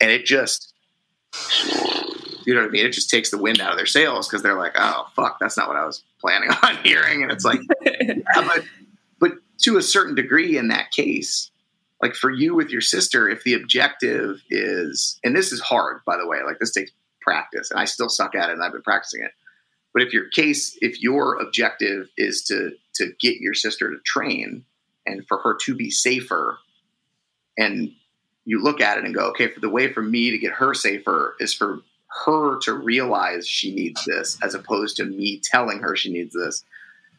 And it just you know what I mean? It just takes the wind out of their sails because they're like, oh fuck, that's not what I was planning <laughs> on hearing. And it's like, <laughs> yeah, but but to a certain degree, in that case, like for you with your sister, if the objective is, and this is hard, by the way, like this takes practice, and I still suck at it, and I've been practicing it. But if your case, if your objective is to to get your sister to train and for her to be safer, and you look at it and go, okay, for the way for me to get her safer is for her to realize she needs this as opposed to me telling her she needs this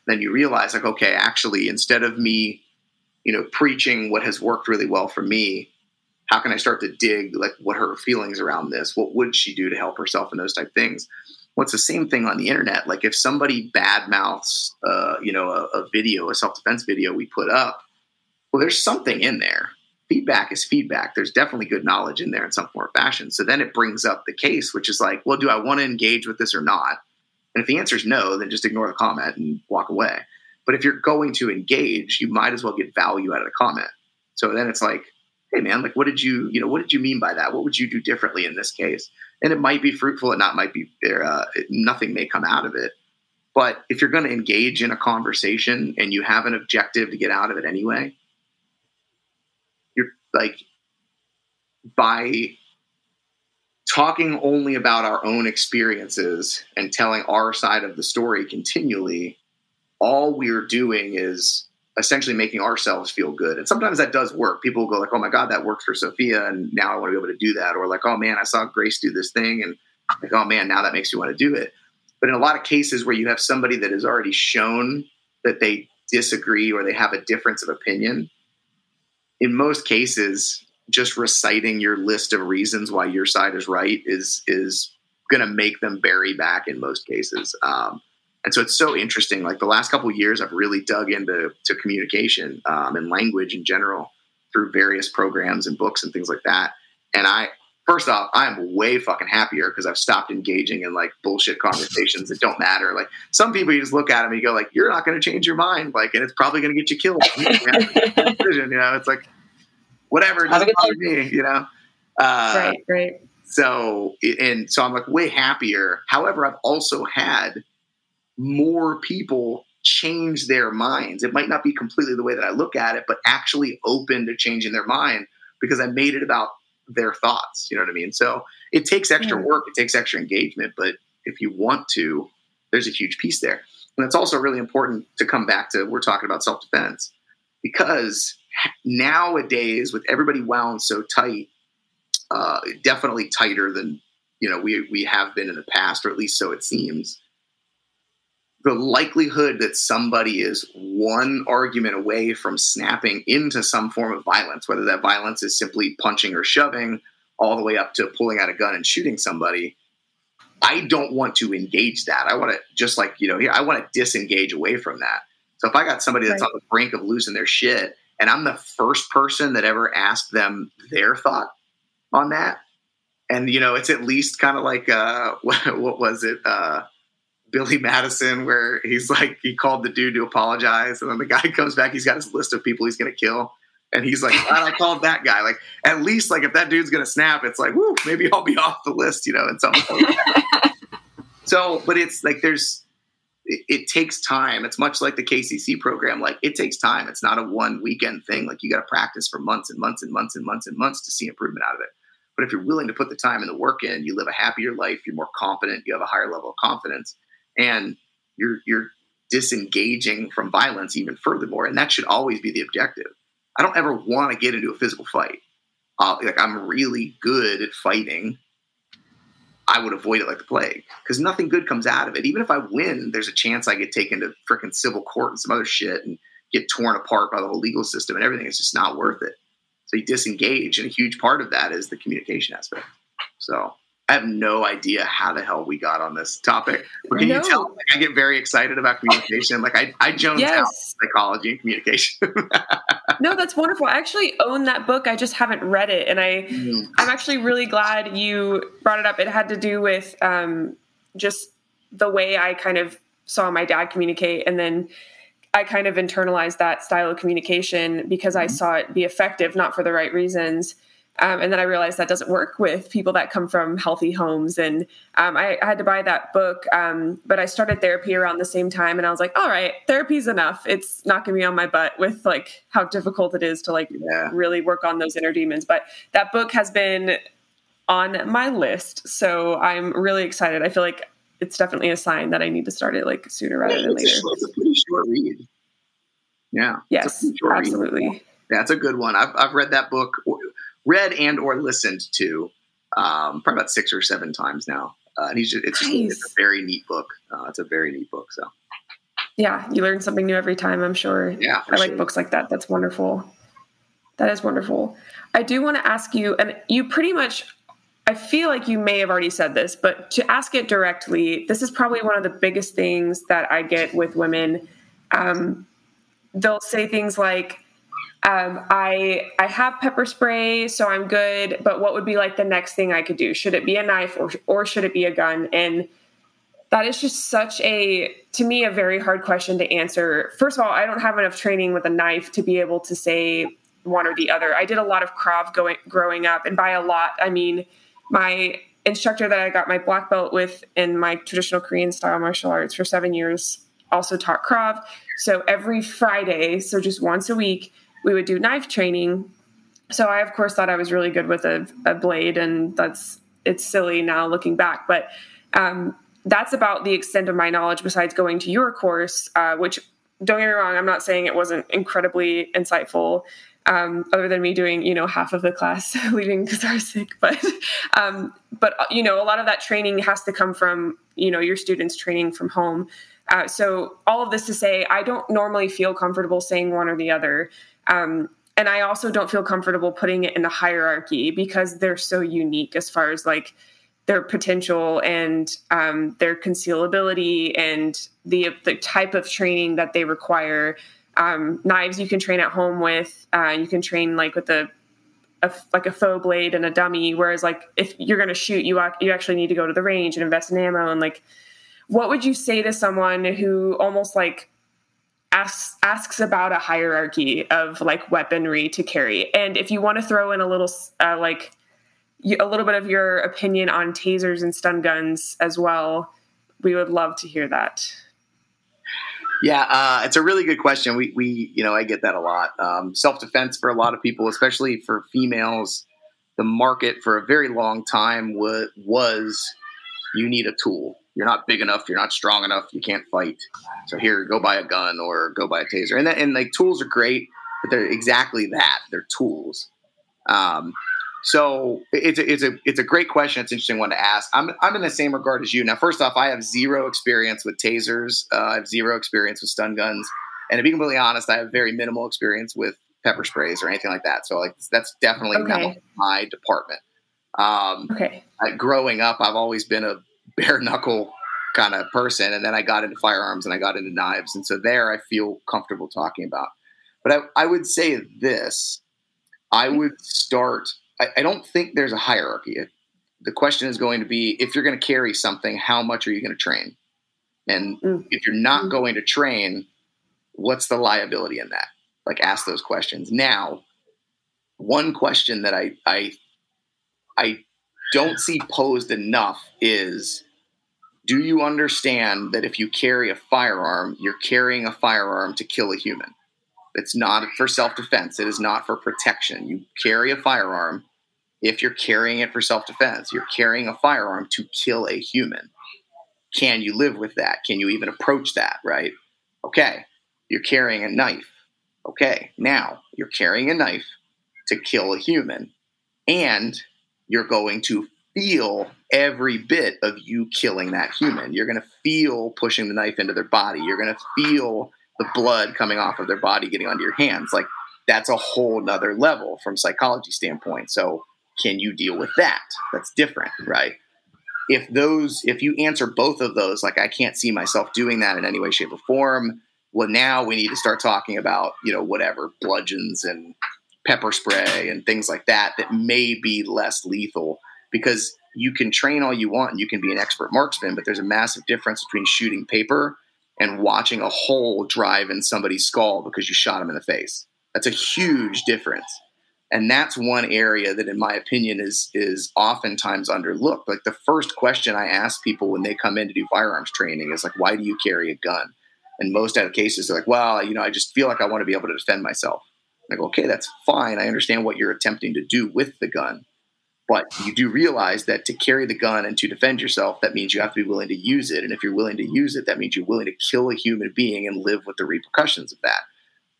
then you realize like okay actually instead of me you know preaching what has worked really well for me how can i start to dig like what her feelings around this what would she do to help herself and those type things what's well, the same thing on the internet like if somebody bad mouths uh, you know a, a video a self-defense video we put up well there's something in there feedback is feedback. There's definitely good knowledge in there in some form or fashion. So then it brings up the case, which is like, well, do I want to engage with this or not? And if the answer is no, then just ignore the comment and walk away. But if you're going to engage, you might as well get value out of the comment. So then it's like, hey man, like what did you, you know, what did you mean by that? What would you do differently in this case? And it might be fruitful, it not might be there. Uh, nothing may come out of it. But if you're going to engage in a conversation and you have an objective to get out of it anyway, you're like by talking only about our own experiences and telling our side of the story continually, all we're doing is essentially making ourselves feel good. And sometimes that does work. People go like, "Oh my god, that worked for Sofia," and now I want to be able to do that. Or like, "Oh man, I saw Grace do this thing," and like, "Oh man, now that makes me want to do it." But in a lot of cases where you have somebody that has already shown that they disagree or they have a difference of opinion, in most cases, just reciting your list of reasons why your side is right is is going to make them bury back in most cases. Um, and so it's so interesting. Like the last couple years, I've really dug into to communication um, and language in general through various programs and books and things like that. And I, first off, I'm way fucking happier because I've stopped engaging in like bullshit conversations that don't matter. Like some people, you just look at them and you go like, "You're not going to change your mind," like, and it's probably going to get you killed. <laughs> you know, it's like whatever, doesn't bother me. You know, uh, right, right. So and so, I'm like way happier. However, I've also had more people change their minds. It might not be completely the way that I look at it, but actually open to changing their mind because I made it about their thoughts. You know what I mean? So it takes extra work, it takes extra engagement, but if you want to, there's a huge piece there. And it's also really important to come back to we're talking about self defense because nowadays, with everybody wound so tight, uh, definitely tighter than you know we we have been in the past, or at least so it seems the likelihood that somebody is one argument away from snapping into some form of violence, whether that violence is simply punching or shoving, all the way up to pulling out a gun and shooting somebody. I don't want to engage that. I want to just like, you know, here, I want to disengage away from that. So if I got somebody that's right. on the brink of losing their shit and I'm the first person that ever asked them their thought on that, and you know, it's at least kind of like uh, <laughs> what, what was it? Uh, Billy Madison where he's like he called the dude to apologize, and then the guy <laughs> comes back. He's got his list of people he's going to kill, and he's like, "I called that guy." Like at least like if that dude's going to snap, it's like, "Woo, maybe I'll be <laughs> off the list," you know, and something. Like <laughs> so, but it's like there's it, it, takes time. It's much like the KCC program. Like it takes time. It's not a one weekend thing. Like you got to practice for months and months and months and months and months to see improvement out of it. But if you're willing to put the time and the work in, you live a happier life. You're more confident. You have a higher level of confidence and you're you're disengaging from violence even furthermore and that should always be the objective. I don't ever want to get into a physical fight. Uh, like i'm really good at fighting. I would avoid it like the plague because nothing good comes out of it. Even if i win there's a chance i get taken to freaking civil court and some other shit and get torn apart by the whole legal system and everything. It's just not worth it. So you disengage and a huge part of that is the communication aspect. So I have no idea how the hell we got on this topic. But can no. you tell? Like, I get very excited about communication. Like I, I jones yes. out psychology and communication. <laughs> no, that's wonderful. I actually own that book. I just haven't read it, and I, mm. I'm actually really glad you brought it up. It had to do with um, just the way I kind of saw my dad communicate, and then I kind of internalized that style of communication because mm-hmm. I saw it be effective, not for the right reasons. Um, and then I realized that doesn't work with people that come from healthy homes. And um, I, I, had to buy that book, um, but I started therapy around the same time. And I was like, all right, therapy's enough. It's not going to be on my butt with like how difficult it is to like yeah. really work on those inner demons. But that book has been on my list. So I'm really excited. I feel like it's definitely a sign that I need to start it like sooner rather yeah, than later. A, it's a pretty short read. Yeah. Yes, absolutely. Read. That's a good one. I've, I've read that book read and or listened to um, probably about six or seven times now. Uh, and he's just, it's, nice. just, it's a very neat book. Uh, it's a very neat book. So yeah, you learn something new every time. I'm sure. Yeah, I like books like that. That's wonderful. That is wonderful. I do want to ask you, and you pretty much, I feel like you may have already said this, but to ask it directly, this is probably one of the biggest things that I get with women. Um, they'll say things like, um, I I have pepper spray, so I'm good. But what would be like the next thing I could do? Should it be a knife or or should it be a gun? And that is just such a to me a very hard question to answer. First of all, I don't have enough training with a knife to be able to say one or the other. I did a lot of Krav going, growing up, and by a lot, I mean my instructor that I got my black belt with in my traditional Korean style martial arts for seven years also taught Krav. So every Friday, so just once a week, we would do knife training. So I, of course, thought I was really good with a, a blade, and that's it's silly now looking back, but um, that's about the extent of my knowledge. Besides going to your course, uh, which don't get me wrong, I'm not saying it wasn't incredibly insightful. Um, other than me doing, you know, half of the class <laughs> leaving because I was sick, but, um, but you know, a lot of that training has to come from, you know, your students training from home. Uh, so all of this to say, I don't normally feel comfortable saying one or the other. Um, and I also don't feel comfortable putting it in a hierarchy because they're so unique as far as like their potential and um, their concealability and the the type of training that they require. Um, knives you can train at home with. Uh, you can train like with a, a, like a faux blade and a dummy. Whereas like if you're going to shoot, you you actually need to go to the range and invest in ammo. And like, what would you say to someone who almost like asks asks about a hierarchy of like weaponry to carry. And if you want to throw in a little uh, like a little bit of your opinion on tasers and stun guns as well, we would love to hear that. Yeah, uh, it's a really good question. We, we, you know, I get that a lot. Um, Self defense for a lot of people, especially for females, the market for a very long time was, was you need a tool you're not big enough, you're not strong enough, you can't fight. So here, go buy a gun or go buy a taser. And that, and like tools are great, but they're exactly that. They're tools. Um, so it's a, it's a it's a great question. It's an interesting one to ask. I'm I'm in the same regard as you. Now, first off, I have zero experience with tasers. Uh, I have zero experience with stun guns, and to be completely honest, I have very minimal experience with pepper sprays or anything like that. So like that's definitely okay. not my department. Um, okay. growing up, I've always been a bare knuckle kind of person. And then I got into firearms and I got into knives. And so there I feel comfortable talking about. But I, I would say this I would start, I, I don't think there's a hierarchy. The question is going to be if you're going to carry something, how much are you going to train? And mm. if you're not mm. going to train, what's the liability in that? Like ask those questions. Now, one question that I I I don't see posed enough is do you understand that if you carry a firearm, you're carrying a firearm to kill a human? It's not for self defense, it is not for protection. You carry a firearm if you're carrying it for self defense. You're carrying a firearm to kill a human. Can you live with that? Can you even approach that, right? Okay, you're carrying a knife. Okay, now you're carrying a knife to kill a human. And you're going to feel every bit of you killing that human. You're going to feel pushing the knife into their body. You're going to feel the blood coming off of their body getting onto your hands. Like that's a whole nother level from psychology standpoint. So can you deal with that? That's different, right? If those, if you answer both of those, like I can't see myself doing that in any way, shape, or form. Well, now we need to start talking about, you know, whatever bludgeons and pepper spray and things like that that may be less lethal because you can train all you want and you can be an expert marksman, but there's a massive difference between shooting paper and watching a hole drive in somebody's skull because you shot him in the face. That's a huge difference. And that's one area that, in my opinion, is is oftentimes underlooked. Like the first question I ask people when they come in to do firearms training is like, "Why do you carry a gun?" And most out of the cases, they're like, "Well, you know, I just feel like I want to be able to defend myself." Like, okay, that's fine. I understand what you're attempting to do with the gun. But you do realize that to carry the gun and to defend yourself, that means you have to be willing to use it. And if you're willing to use it, that means you're willing to kill a human being and live with the repercussions of that,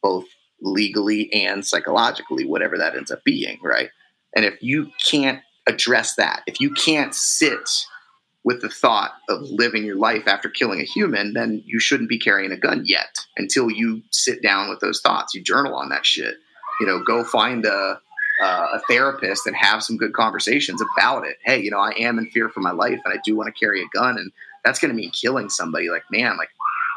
both legally and psychologically, whatever that ends up being, right? And if you can't address that, if you can't sit with the thought of living your life after killing a human, then you shouldn't be carrying a gun yet until you sit down with those thoughts. You journal on that shit. You know, go find a uh, a therapist and have some good conversations about it. Hey, you know, I am in fear for my life and I do want to carry a gun and that's going to mean killing somebody. Like, man, like,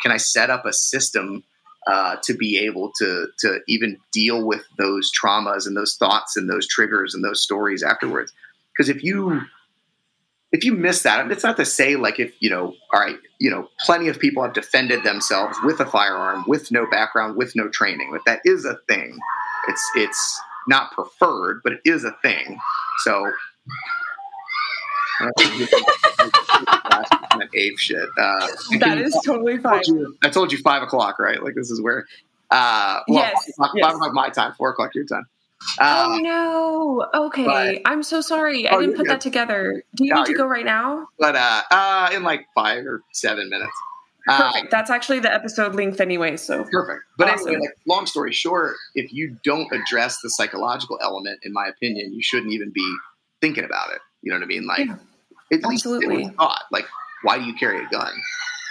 can I set up a system uh, to be able to to even deal with those traumas and those thoughts and those triggers and those stories afterwards? Because if you if you miss that, it's not to say like if you know, all right, you know, plenty of people have defended themselves with a firearm, with no background, with no training. But that is a thing It's it's not preferred, but it is a thing. So. <laughs> ape shit. Uh, that is totally fine. I told, you, I told you five o'clock, right? Like this is where. Uh, well, yes, five, o'clock, yes. o'clock my time, four o'clock your time. Uh, oh no. Okay. but- I'm so sorry. I Oh, didn't put good. that together. Do you No, need to go right now? but uh, uh, in like five or seven minutes. Uh, Perfect. That's actually the episode length anyway, so Perfect. But Awesome. anyway, like, long story short, if you don't address the psychological element, in my opinion, you shouldn't even be thinking about it. You know what I mean? Like, Yeah. at least it Absolutely. was thought. Like, why do you carry a gun?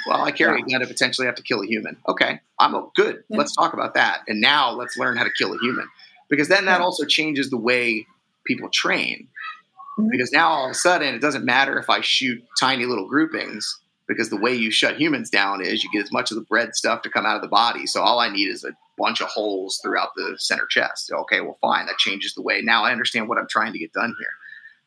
Well, I carry a gun to potentially have to kill a human. Okay, I'm a, good. Yeah. Let's talk about that. And now let's learn how to kill a human, because then that Yeah. also changes the way people train. Mhm. Because now all of a sudden, it doesn't matter if I shoot tiny little groupings because the way you shut humans down is you get as much of the bread stuff to come out of the body. So all I need is a bunch of holes throughout the center chest. Okay, well, fine. That changes the way. Now I understand what I'm trying to get done here.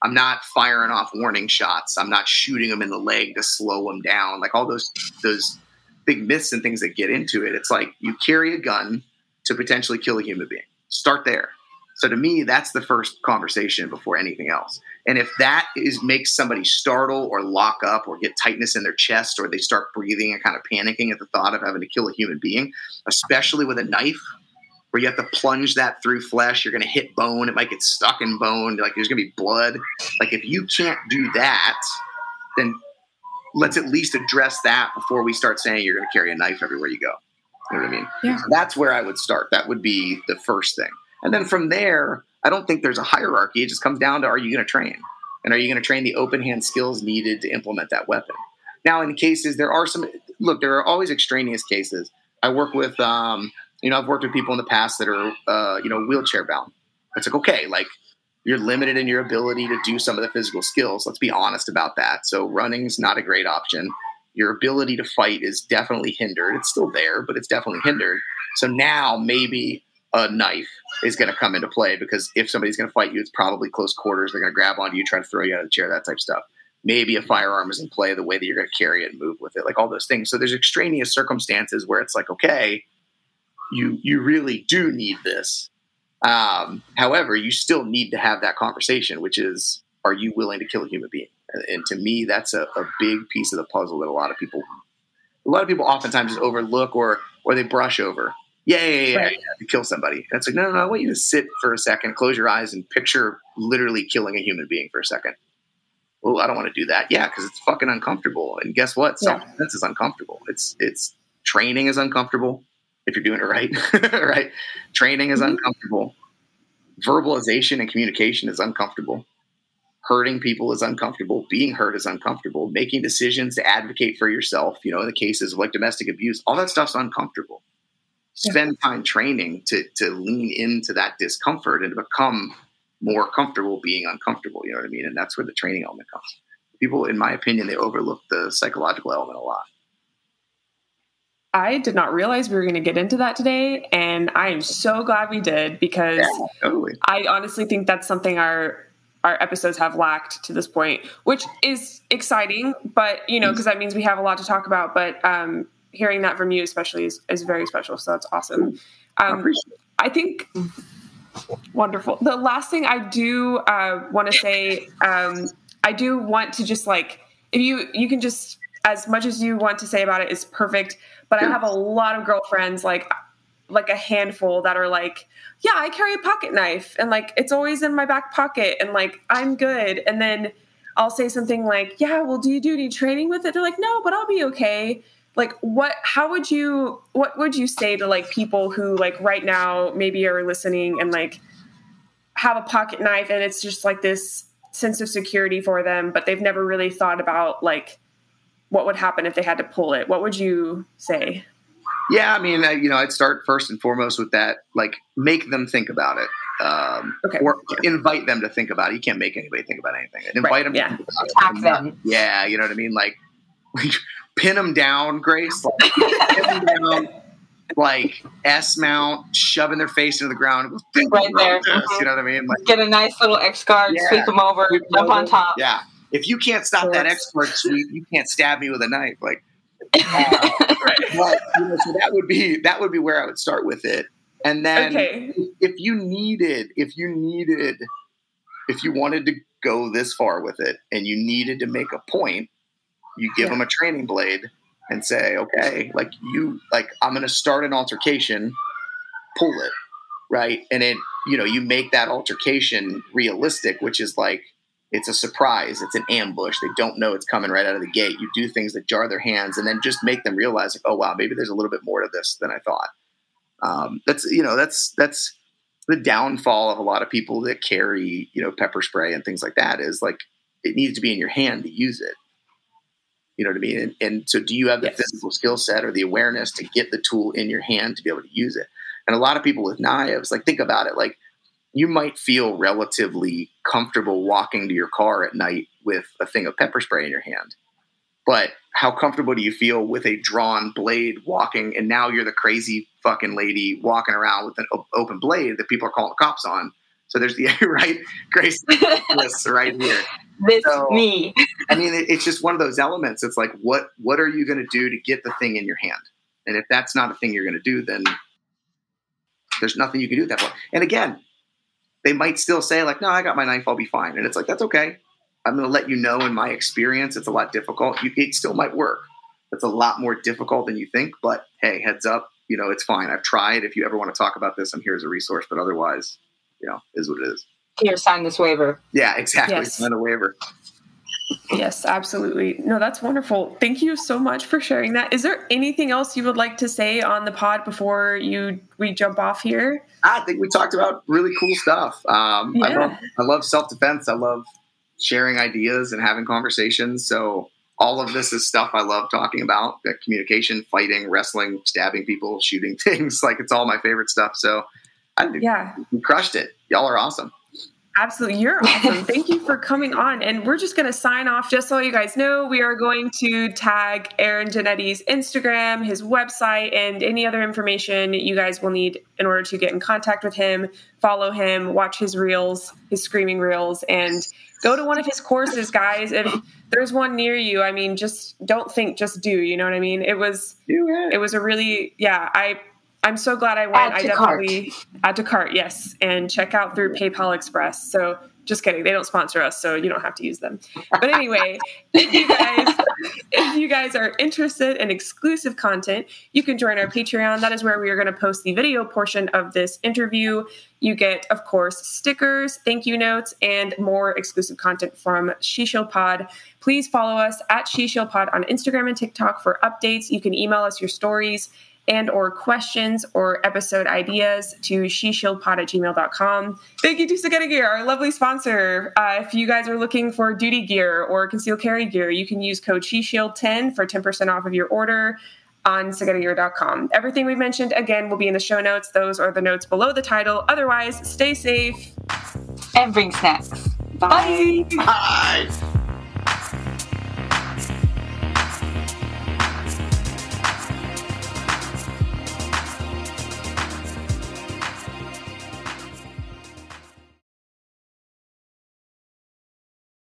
I'm not firing off warning shots. I'm not shooting them in the leg to slow them down. Like all those those big myths and things that get into it. It's like you carry a gun to potentially kill a human being. Start there. So to me, that's the first conversation before anything else. And if that is makes somebody startle or lock up or get tightness in their chest or they start breathing and kind of panicking at the thought of having to kill a human being, especially with a knife where you have to plunge that through flesh, you're going to hit bone, it might get stuck in bone, like there's going to be blood. Like if you can't do that, then let's at least address that before we start saying you're going to carry a knife everywhere you go. You know what I mean? Yeah. That's where I would start. That would be the first thing. And then from there, I don't think there's a hierarchy. It just comes down to are you going to train? And are you going to train the open hand skills needed to implement that weapon? Now, in cases, there are some, look, there are always extraneous cases. I work with, um, you know, I've worked with people in the past that are, uh, you know, wheelchair bound. It's like, okay, like you're limited in your ability to do some of the physical skills. Let's be honest about that. So running's not a great option. Your ability to fight is definitely hindered. It's still there, but it's definitely hindered. So now maybe a knife is going to come into play because if somebody's going to fight you, it's probably close quarters. They're going to grab onto you, try to throw you out of the chair, that type of stuff. Maybe a firearm is in play, the way that you're going to carry it and move with it, like all those things. So there's extraneous circumstances where it's like, okay, you you really do need this. Um, however, you still need to have that conversation, which is, are you willing to kill a human being? And, to me, that's a, a big piece of the puzzle that a lot of people, a lot of people oftentimes just overlook or or they brush over. Yeah, yeah, yeah, yeah, Right. yeah, to kill somebody. And it's like, no, no, no. I want you to sit for a second, close your eyes, and picture literally killing a human being for a second. Well, I don't want to do that. Yeah, because it's fucking uncomfortable. And guess what? Self defense is uncomfortable. It's it's training is uncomfortable if you're doing it right. <laughs> right? Training is Mhm. uncomfortable. Verbalization and communication is uncomfortable. Hurting people is uncomfortable. Being hurt is uncomfortable. Making decisions to advocate for yourself, you know, in the cases of like domestic abuse, all that stuff's uncomfortable. Spend time training to to lean into that discomfort and to become more comfortable being uncomfortable. You know what I mean? And that's where the training element comes. People, in my opinion, they overlook the psychological element a lot. I did not realize we were going to get into that today, and I am so glad we did because Yeah, totally. I honestly think that's something our our episodes have lacked to this point, which is exciting. But you know, because that means we have a lot to talk about. But um, hearing that from you, especially, is, is very special. So that's awesome. I Um, it. I think wonderful. The last thing I do uh, want to say, um, I do want to just like if you you can just as much as you want to say about it is perfect. But I have a lot of girlfriends like like a handful that are like, yeah, I carry a pocket knife and like it's always in my back pocket and like I'm good. And then I'll say something like, yeah, well, do you do any training with it? They're like, no, but I'll be okay. Like, what, how would you, what would you say to like people who like right now maybe are listening and like have a pocket knife and it's just like this sense of security for them, but they've never really thought about like what would happen if they had to pull it? What would you say? Yeah, I mean, you know, I'd start first and foremost with that. Like, make them think about it, um, Okay. or invite them to think about it. You can't make anybody think about anything. Invite Right, them yeah. to think about Attack it. them. Yeah, you know what I mean. Like, <laughs> pin them down, Grace. Like, pin them down. Like S mount, shoving their face into the ground. Right there. Mhm. You know what I mean? Like, Get a nice little X guard, Yeah. sweep them over, Sweep jump on top. yeah. If you can't stop that Yes. expert sweep, you can't stab me with a knife. Like, <laughs> uh, but you know, so that would be that would be where I would start with it. And then okay. if you needed, if you needed, if you wanted to go this far with it and you needed to make a point, you give yeah. them a training blade and say, okay, like you, like I'm going to start an altercation, pull it, right? And it, you know, you make that altercation realistic, which is like it's a surprise, it's an ambush. They don't know it's coming right out of the gate. You do things that jar their hands, and then just make them realize, like, oh wow, maybe there's a little bit more to this than I thought. Um, that's you know, that's that's the downfall of a lot of people that carry you know pepper spray and things like that is like it needs to be in your hand to use it. You know what I mean? And, and so, do you have the yes. physical skill set or the awareness to get the tool in your hand to be able to use it? And a lot of people with knives, like think about it, like you might feel relatively comfortable walking to your car at night with a thing of pepper spray in your hand. But how comfortable do you feel with a drawn blade walking and now you're the crazy fucking lady walking around with an open blade that people are calling the cops on? So there's the <laughs> right grace <laughs> right here. This so, me. I mean, it, it's just one of those elements. It's like, what what are you going to do to get the thing in your hand? And if that's not a thing you're going to do, then there's nothing you can do at that point. And again, they might still say like, "No, I got my knife. I'll be fine." And it's like that's okay. I'm going to let you know in my experience, it's a lot difficult. You, it still might work. It's a lot more difficult than you think, but hey, heads up, you know, it's fine. I've tried. If you ever want to talk about this, I'm here as a resource, but otherwise, you know, is what it is. Here, sign this waiver. Yeah, exactly. Yes. Sign a waiver. Yes, absolutely. No, that's wonderful. Thank you so much for sharing that. Is there anything else you would like to say on the pod before you we jump off here? I think we talked about really cool stuff. Um, yeah. I love, I love self defense. I love sharing ideas and having conversations. So all of this is stuff I love talking about: communication, fighting, wrestling, stabbing people, shooting <laughs> things. Like it's all my favorite stuff. So I, yeah, you crushed it. Y'all are awesome. Absolutely. You're awesome. Thank you for coming on. And we're just going to sign off. Just so you guys know, we are going to tag Aaron Jannetti's Instagram, his website, and any other information you guys will need in order to get in contact with him, follow him, watch his reels, his screaming reels, and go to one of his courses, guys. If there's one near you, I mean, just don't think, just do. You know what I mean? It was, it was a really, yeah, I I'm so glad I went. I definitely cart. add to cart, yes, and check out through PayPal Express. So just kidding, they don't sponsor us, so you don't have to use them. But anyway, if you guys if you guys are interested in exclusive content, you can join our Patreon. That is where we are going to post the video portion of this interview. You get, of course, stickers, thank you notes, and more exclusive content from She Pod. Please follow us at She Pod on Instagram and TikTok for updates. You can email us your stories and or questions or episode ideas to sheshieldpod at gmail.com. Thank you to Ciguera Gear, our lovely sponsor. Uh, if you guys are looking for duty gear or concealed carry gear, you can use code SheShield10 for 10% off of your order on CigueraGear.com. Everything we mentioned, again, will be in the show notes. Those are the notes below the title. Otherwise, stay safe. And bring snacks. Bye. Bye.